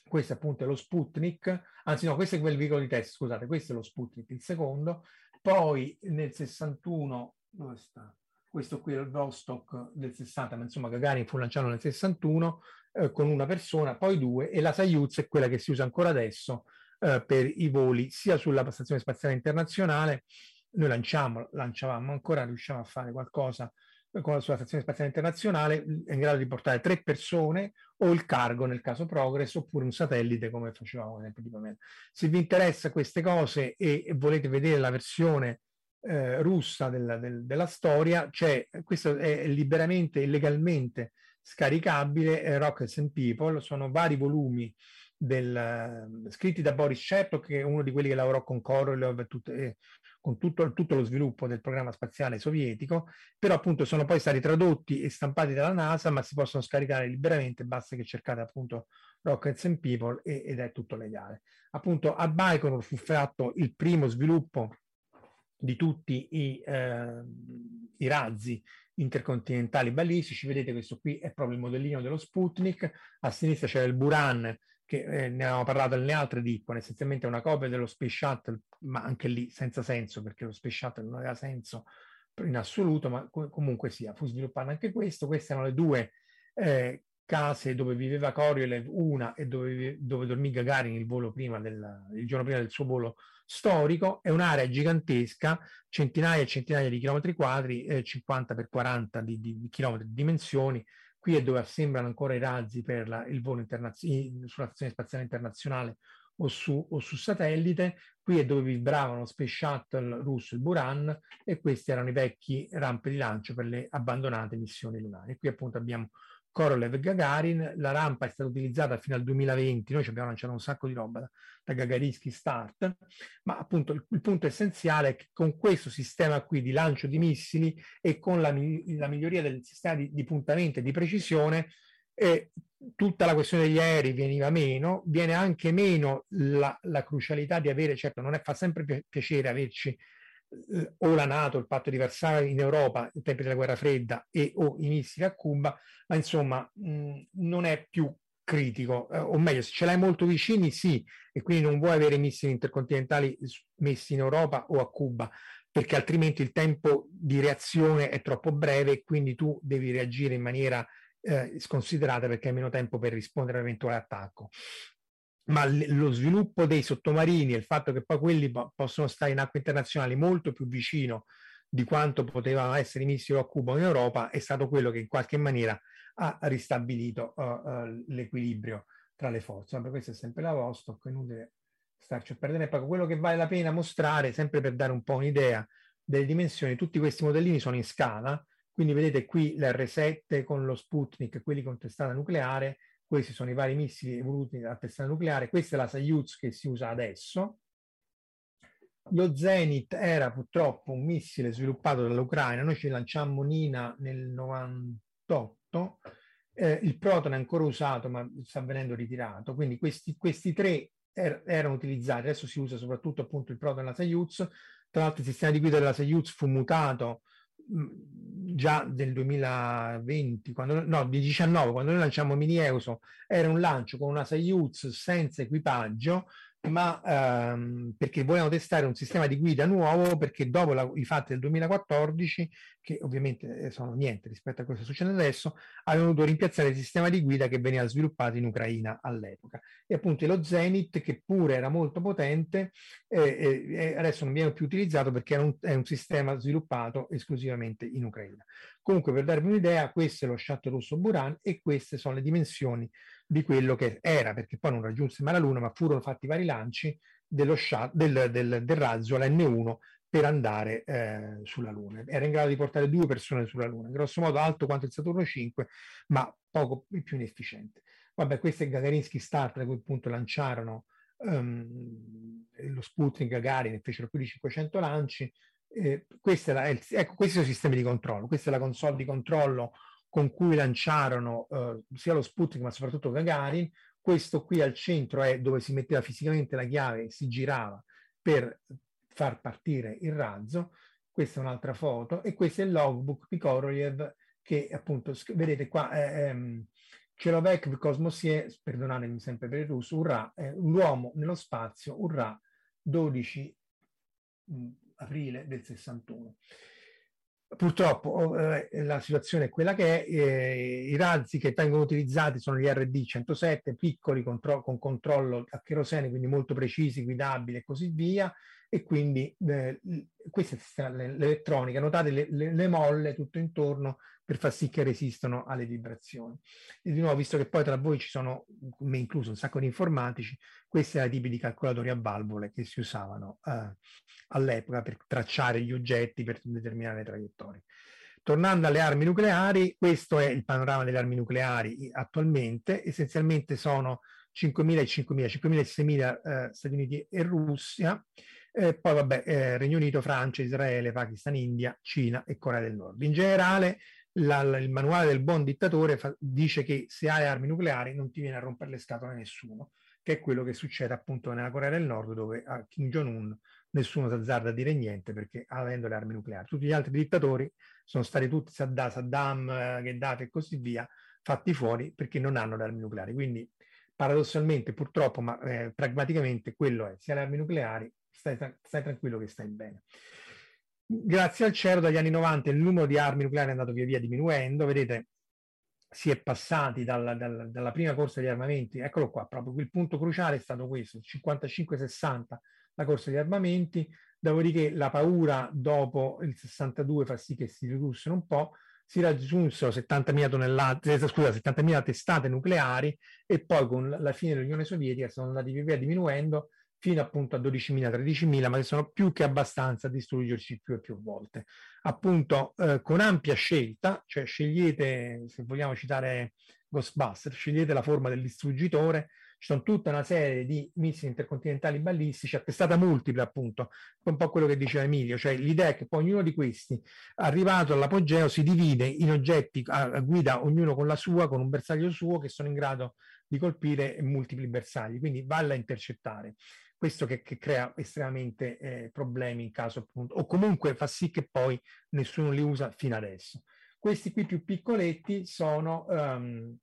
questo appunto è lo Sputnik, anzi no, questo è quel veicolo di test, scusate, questo è lo Sputnik, il secondo, poi nel 61, dove sta? Questo qui è il Vostok del 60, ma insomma Gagarin fu lanciato nel 61 eh, con una persona, poi due, e la Soyuz è quella che si usa ancora adesso eh, per i voli sia sulla Stazione Spaziale Internazionale, noi lanciamo, lanciavamo ancora, riusciamo a fare qualcosa con sulla Stazione Spaziale Internazionale è in grado di portare tre persone o il cargo nel caso Progress oppure un satellite come facevamo prima. Se vi interessa queste cose e, e volete vedere la versione eh, russa della, del, della storia, c'è, questo è liberamente e legalmente scaricabile, eh, Rockets and People, sono vari volumi del, scritti da Boris Chertok, che è uno di quelli che lavorò con Korolev e, e con tutto, tutto, lo sviluppo del programma spaziale sovietico, però appunto sono poi stati tradotti e stampati dalla NASA, ma si possono scaricare liberamente, basta che cercate appunto Rockets and People e, ed è tutto legale. Appunto a Baikonur fu fatto il primo sviluppo di tutti i, eh, i razzi intercontinentali balistici, vedete questo qui è proprio il modellino dello Sputnik, a sinistra c'è il Buran che eh, ne avevamo parlato nelle altre Dippon, essenzialmente è una copia dello Space Shuttle, ma anche lì senza senso, perché lo Space Shuttle non aveva senso in assoluto, ma co- comunque sia, fu sviluppato anche questo. Queste erano le due eh, case dove viveva Koryolev, una e dove, dove dormì Gagarin il, volo prima del, il giorno prima del suo volo storico. È un'area gigantesca, centinaia e centinaia di chilometri quadri, eh, 50 per 40 di, di, di chilometri di dimensioni, Qui è dove assemblano ancora i razzi per la, il volo internazionale sulla stazione spaziale internazionale o su, o su, satellite. Qui è dove vibravano Space Shuttle russo, il Buran, e questi erano i vecchi rampe di lancio per le abbandonate missioni lunari. Qui appunto abbiamo Korolev Gagarin, la rampa è stata utilizzata fino al 2020, noi ci abbiamo lanciato un sacco di roba da, da Gagarinsky Start, ma appunto il, il, punto essenziale è che con questo sistema qui di lancio di missili e con la, la miglioria del sistema di, di puntamento e di precisione, eh, tutta la questione degli aerei veniva meno, viene anche meno la, la crucialità di avere, certo non è, fa sempre piacere averci eh, o la Nato, il patto di Varsavia in Europa, ai tempi della guerra fredda e o i missili a Cuba, ma insomma mh, non è più critico, eh, o meglio, se ce l'hai molto vicini sì, e quindi non vuoi avere missili intercontinentali messi in Europa o a Cuba, perché altrimenti il tempo di reazione è troppo breve e quindi tu devi reagire in maniera eh, sconsiderata perché hai meno tempo per rispondere all'eventuale attacco ma lo sviluppo dei sottomarini e il fatto che poi quelli po- possono stare in acque internazionali molto più vicino di quanto potevano essere i missili a Cuba in Europa è stato quello che in qualche maniera ha ristabilito uh, uh, l'equilibrio tra le forze. Ma questo è sempre la Vostok, è inutile starci a perdere tempo. Quello che vale la pena mostrare, sempre per dare un po' un'idea delle dimensioni, tutti questi modellini sono in scala, quindi vedete qui l'R7 con lo Sputnik, quelli con testata nucleare, questi sono i vari missili evoluti dalla testata nucleare, questa è la Soyuz che si usa adesso. Lo Zenit era purtroppo un missile sviluppato dall'Ucraina, noi ci lanciammo Nina nel 98, eh, il Proton è ancora usato ma sta venendo ritirato, quindi questi, questi tre er, erano utilizzati, adesso si usa soprattutto appunto il Proton e la Soyuz, tra l'altro il sistema di guida della Soyuz fu mutato già del 2020, quando, no, di 19, quando noi lanciamo Mini Euso, era un lancio con una Soyuz senza equipaggio, ma ehm, perché volevano testare un sistema di guida nuovo, perché dopo la, i fatti del 2014, che ovviamente eh, sono niente rispetto a cosa succede adesso, avevano dovuto rimpiazzare il sistema di guida che veniva sviluppato in Ucraina all'epoca. E appunto lo Zenit, che pure era molto potente, eh, eh, adesso non viene più utilizzato perché è un, è un sistema sviluppato esclusivamente in Ucraina. Comunque, per darvi un'idea, questo è lo shuttle russo Buran e queste sono le dimensioni di quello che era, perché poi non raggiunse mai la Luna, ma furono fatti vari lanci dello shuttle, del, del, del razzo, la N1, per andare eh, sulla Luna. Era in grado di portare due persone sulla Luna, grosso modo alto quanto il Saturno 5, ma poco più inefficiente. Vabbè, questo è Gagarinsky Start, da cui appunto lanciarono um, lo Sputnik Gagarin e fecero più di 500 lanci. Eh, questo, è la, ecco, questi sono i sistemi di controllo, questa è la console di controllo con cui lanciarono eh, sia lo Sputnik ma soprattutto Gagarin, questo qui al centro è dove si metteva fisicamente la chiave e si girava per far partire il razzo, questa è un'altra foto e questo è il logbook di Korolev che appunto vedete qua eh, ehm, Cosmosie, perdonatemi sempre per il russo, urrà, eh, l'uomo nello spazio, urrà 12 mh, aprile del 61. Purtroppo oh, eh, la situazione è quella che è, eh, i razzi che vengono utilizzati sono gli RD-107, piccoli contro- con controllo a cherosene, quindi molto precisi, guidabili e così via, e quindi eh, questa è l'elettronica, notate le, le, le, molle tutto intorno per far sì che resistano alle vibrazioni. E di nuovo, visto che poi tra voi ci sono, me incluso, un sacco di informatici, questi erano i tipi di calcolatori a valvole che si usavano eh, all'epoca per tracciare gli oggetti, per determinare le traiettorie. Tornando alle armi nucleari, questo è il panorama delle armi nucleari attualmente, essenzialmente sono 5.000 e 5.000, 5.000 e 6.000 eh, Stati Uniti e Russia, eh, poi vabbè, eh, Regno Unito, Francia, Israele, Pakistan, India, Cina e Corea del Nord. In generale, la, la, il manuale del buon dittatore fa, dice che se hai armi nucleari non ti viene a rompere le scatole nessuno, che è quello che succede appunto nella Corea del Nord, dove a Kim Jong-un nessuno si azzarda a dire niente perché avendo le armi nucleari. Tutti gli altri dittatori sono stati tutti Saddam, Saddam eh, Gheddafi e così via, fatti fuori perché non hanno le armi nucleari. Quindi paradossalmente, purtroppo, ma eh, pragmaticamente quello è, sia le armi nucleari stai, stai tranquillo che stai bene. Grazie al cielo dagli anni 90 il numero di armi nucleari è andato via via diminuendo, vedete si è passati dalla, dalla, dalla prima corsa di armamenti, eccolo qua, proprio il punto cruciale è stato questo, il 55-60 la corsa di armamenti, dopodiché la paura dopo il 62 fa sì che si ridussero un po', si raggiunsero 70.000 tonnellate, eh, scusa, 70.000 testate nucleari e poi con la fine dell'Unione Sovietica sono andati via via diminuendo fino appunto a 12.000, 13.000, ma che sono più che abbastanza a distruggerci più e più volte. Appunto eh, con ampia scelta, cioè scegliete, se vogliamo citare Ghostbusters, scegliete la forma del distruggitore, ci sono tutta una serie di missili intercontinentali ballistici a testata multipla, appunto, un po' quello che diceva Emilio, cioè l'idea è che poi ognuno di questi, arrivato all'apogeo, si divide in oggetti a guida, ognuno con la sua, con un bersaglio suo, che sono in grado di colpire multipli bersagli, quindi vale a intercettare questo che, che crea estremamente eh, problemi in caso appunto, o comunque fa sì che poi nessuno li usa fino adesso. Questi qui più piccoletti sono um,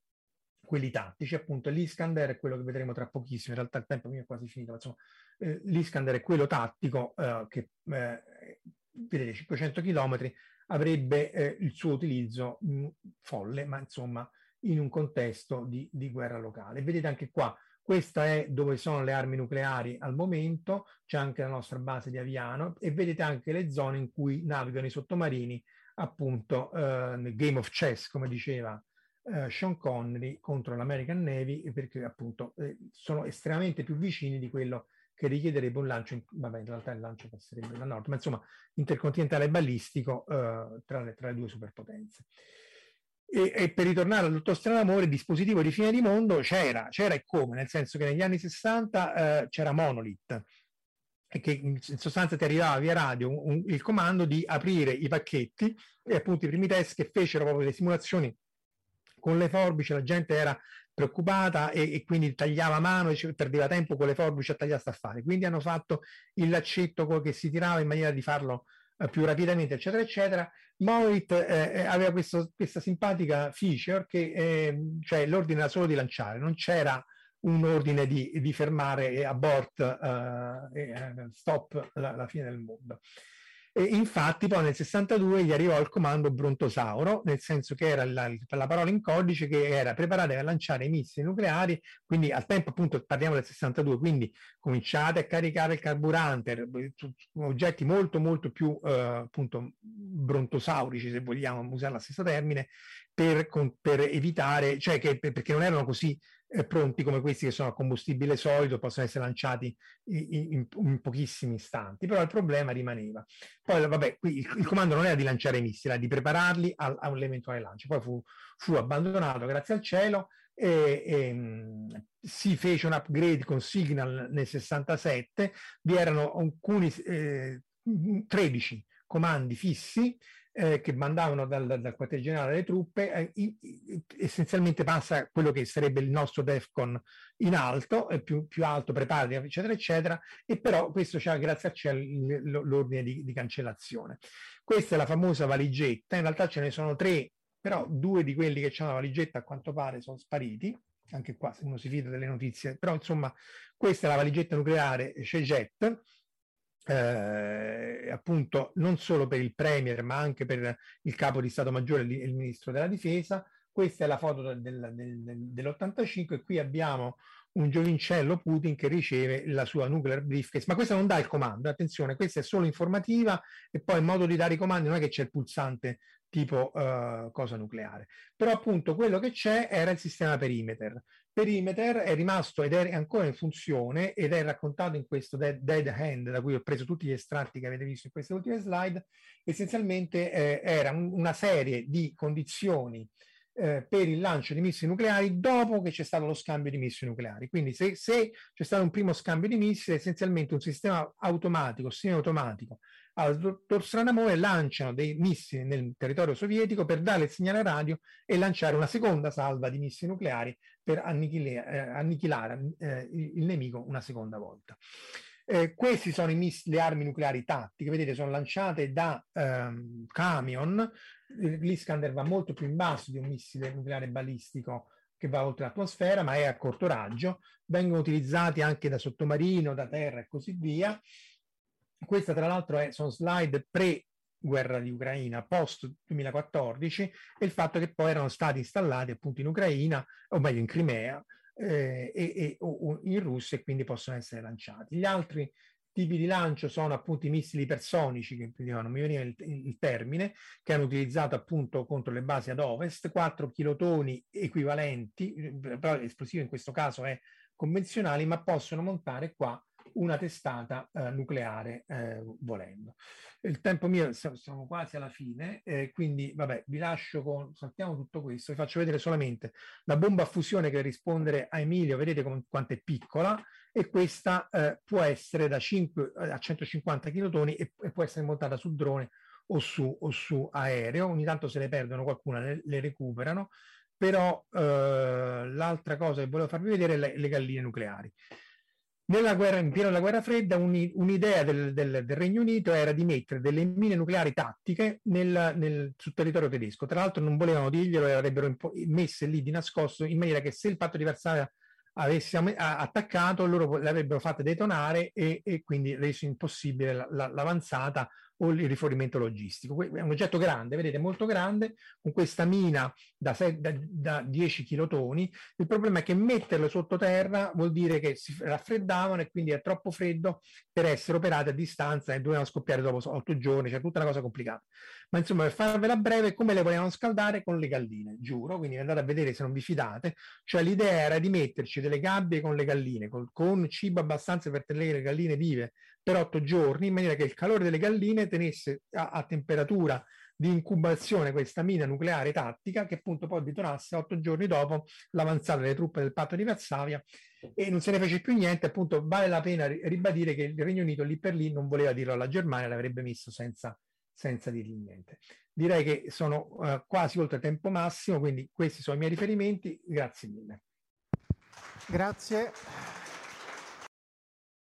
quelli tattici, appunto l'Iskander è quello che vedremo tra pochissimo, in realtà il tempo mio è quasi finito, ma insomma eh, l'Iskander è quello tattico eh, che, eh, vedete, 500 km avrebbe eh, il suo utilizzo mh, folle, ma insomma in un contesto di, di guerra locale. Vedete anche qua questa è dove sono le armi nucleari al momento, c'è anche la nostra base di Aviano e vedete anche le zone in cui navigano i sottomarini, appunto eh, nel Game of Chess, come diceva eh, Sean Connery contro l'American Navy, perché appunto eh, sono estremamente più vicini di quello che richiederebbe un lancio, in, vabbè in realtà il lancio passerebbe da nord, ma insomma intercontinentale balistico eh, tra le, tra le due superpotenze. E, e, per ritornare al dottor Stranamore, il dispositivo di fine di mondo c'era, c'era e come, nel senso che negli anni 60 eh, c'era Monolith, e che in sostanza ti arrivava via radio un, un, il comando di aprire i pacchetti e appunto i primi test che fecero proprio le simulazioni con le forbici, la gente era preoccupata e, e quindi tagliava mano e perdeva tempo con le forbici a tagliare sta fare. Quindi hanno fatto il laccetto che si tirava in maniera di farlo più rapidamente, eccetera, eccetera. Mowit eh, eh, aveva questo, questa simpatica feature che eh, cioè l'ordine era solo di lanciare, non c'era un ordine di, di fermare e abort, eh, eh stop la, la, fine del mondo. E infatti poi nel 62 gli arrivò il comando Brontosauro, nel senso che era la, la parola in codice che era preparate a lanciare i missili nucleari, quindi al tempo appunto parliamo del 62, quindi cominciate a caricare il carburante, oggetti molto molto più eh, appunto brontosaurici se vogliamo usare lo stesso termine, per, per evitare, cioè che, perché non erano così pronti come questi che sono a combustibile solido, possono essere lanciati in, in, in, pochissimi istanti, però il problema rimaneva. Poi, vabbè, qui il, il comando non era di lanciare i missili, era di prepararli a, un eventuale lancio. Poi fu, fu abbandonato, grazie al cielo, e, e si fece un upgrade con Signal nel 67, vi erano alcuni eh, 13 comandi fissi eh, che mandavano dal, dal, quartier generale le truppe, eh, i, i, essenzialmente passa quello che sarebbe il nostro DEFCON in alto, eh, più, più, alto, preparati, eccetera, eccetera, e però questo c'è grazie a cielo l'ordine di, di cancellazione. Questa è la famosa valigetta, in realtà ce ne sono tre però due di quelli che c'hanno la valigetta a quanto pare sono spariti, anche qua se uno si fida delle notizie, però insomma questa è la valigetta nucleare Shejet, eh, appunto non solo per il Premier ma anche per il capo di Stato Maggiore e il Ministro della Difesa. Questa è la foto del, del, del, dell'85 e qui abbiamo un giovincello Putin che riceve la sua nuclear briefcase, ma questa non dà il comando, attenzione, questa è solo informativa e poi il modo di dare i comandi non è che c'è il pulsante tipo uh, cosa nucleare. Però appunto quello che c'è era il sistema perimeter. Perimeter è rimasto ed è ancora in funzione ed è raccontato in questo dead, hand da cui ho preso tutti gli estratti che avete visto in queste ultime slide. Essenzialmente eh, era un, una serie di condizioni eh, per il lancio di missili nucleari dopo che c'è stato lo scambio di missili nucleari. Quindi se, se c'è stato un primo scambio di missili, essenzialmente un sistema automatico, semi-automatico, al dottor Stranamore lanciano dei missili nel territorio sovietico per dare il segnale radio e lanciare una seconda salva di missili nucleari per annichilare, eh, annichilare eh, il, nemico una seconda volta. Eh, questi sono miss- le armi nucleari tattiche, vedete, sono lanciate da ehm, camion. L'Iskander va molto più in basso di un missile nucleare balistico che va oltre l'atmosfera, ma è a corto raggio. Vengono utilizzati anche da sottomarino, da terra e così via. Questa, tra l'altro, sono slide pre guerra di Ucraina post 2014 e il fatto che poi erano stati installati appunto in Ucraina, o meglio in Crimea, eh, e, e, o in Russia e quindi possono essere lanciati. Gli altri tipi di lancio sono appunto i missili ipersonici, che non mi veniva il, il, termine, che hanno utilizzato appunto contro le basi ad ovest, 4 kilotoni equivalenti, però l'esplosivo in questo caso è convenzionale, ma possono montare qua una testata eh, nucleare eh, volendo. Il tempo mio, siamo quasi alla fine, eh, quindi vabbè, vi lascio con, saltiamo tutto questo, vi faccio vedere solamente la bomba a fusione che rispondere a Emilio, vedete com- quanto è piccola, e questa eh, può essere da 5 eh, a 150 kg e, e può essere montata sul drone o su, o su aereo, ogni tanto se ne perdono qualcuna, le, le recuperano, però eh, l'altra cosa che volevo farvi vedere è le, le galline nucleari. Nella guerra, in pieno della guerra fredda, un, un'idea del, del, del, Regno Unito era di mettere delle mine nucleari tattiche nel, nel, sul territorio tedesco. Tra l'altro non volevano dirglielo e avrebbero impo- messe lì di nascosto in maniera che se il patto di Varsavia avesse attaccato, loro le avrebbero fatte detonare e, e quindi reso impossibile la, la, l'avanzata o il rifornimento logistico. È un oggetto grande, vedete, molto grande, con questa mina da, da, da 10 kilotoni. Il problema è che metterle sottoterra vuol dire che si raffreddavano e quindi è troppo freddo per essere operate a distanza e dovevano scoppiare dopo 8 giorni, cioè tutta una cosa complicata. Ma insomma, per farvela breve, come le volevano scaldare? Con le galline, giuro, quindi andate a vedere se non vi fidate. Cioè l'idea era di metterci delle gabbie con le galline, con, con cibo abbastanza per tenere le galline vive per otto giorni, in maniera che il calore delle galline tenesse a, a temperatura di incubazione questa mina nucleare tattica che appunto poi detonasse otto giorni dopo l'avanzata delle truppe del patto di Varsavia e non se ne fece più niente, appunto vale la pena ribadire che il Regno Unito lì per lì non voleva dirlo alla Germania, l'avrebbe messo senza, senza dirgli niente. Direi che sono uh, quasi oltre tempo massimo, quindi questi sono i miei riferimenti, grazie mille. Grazie.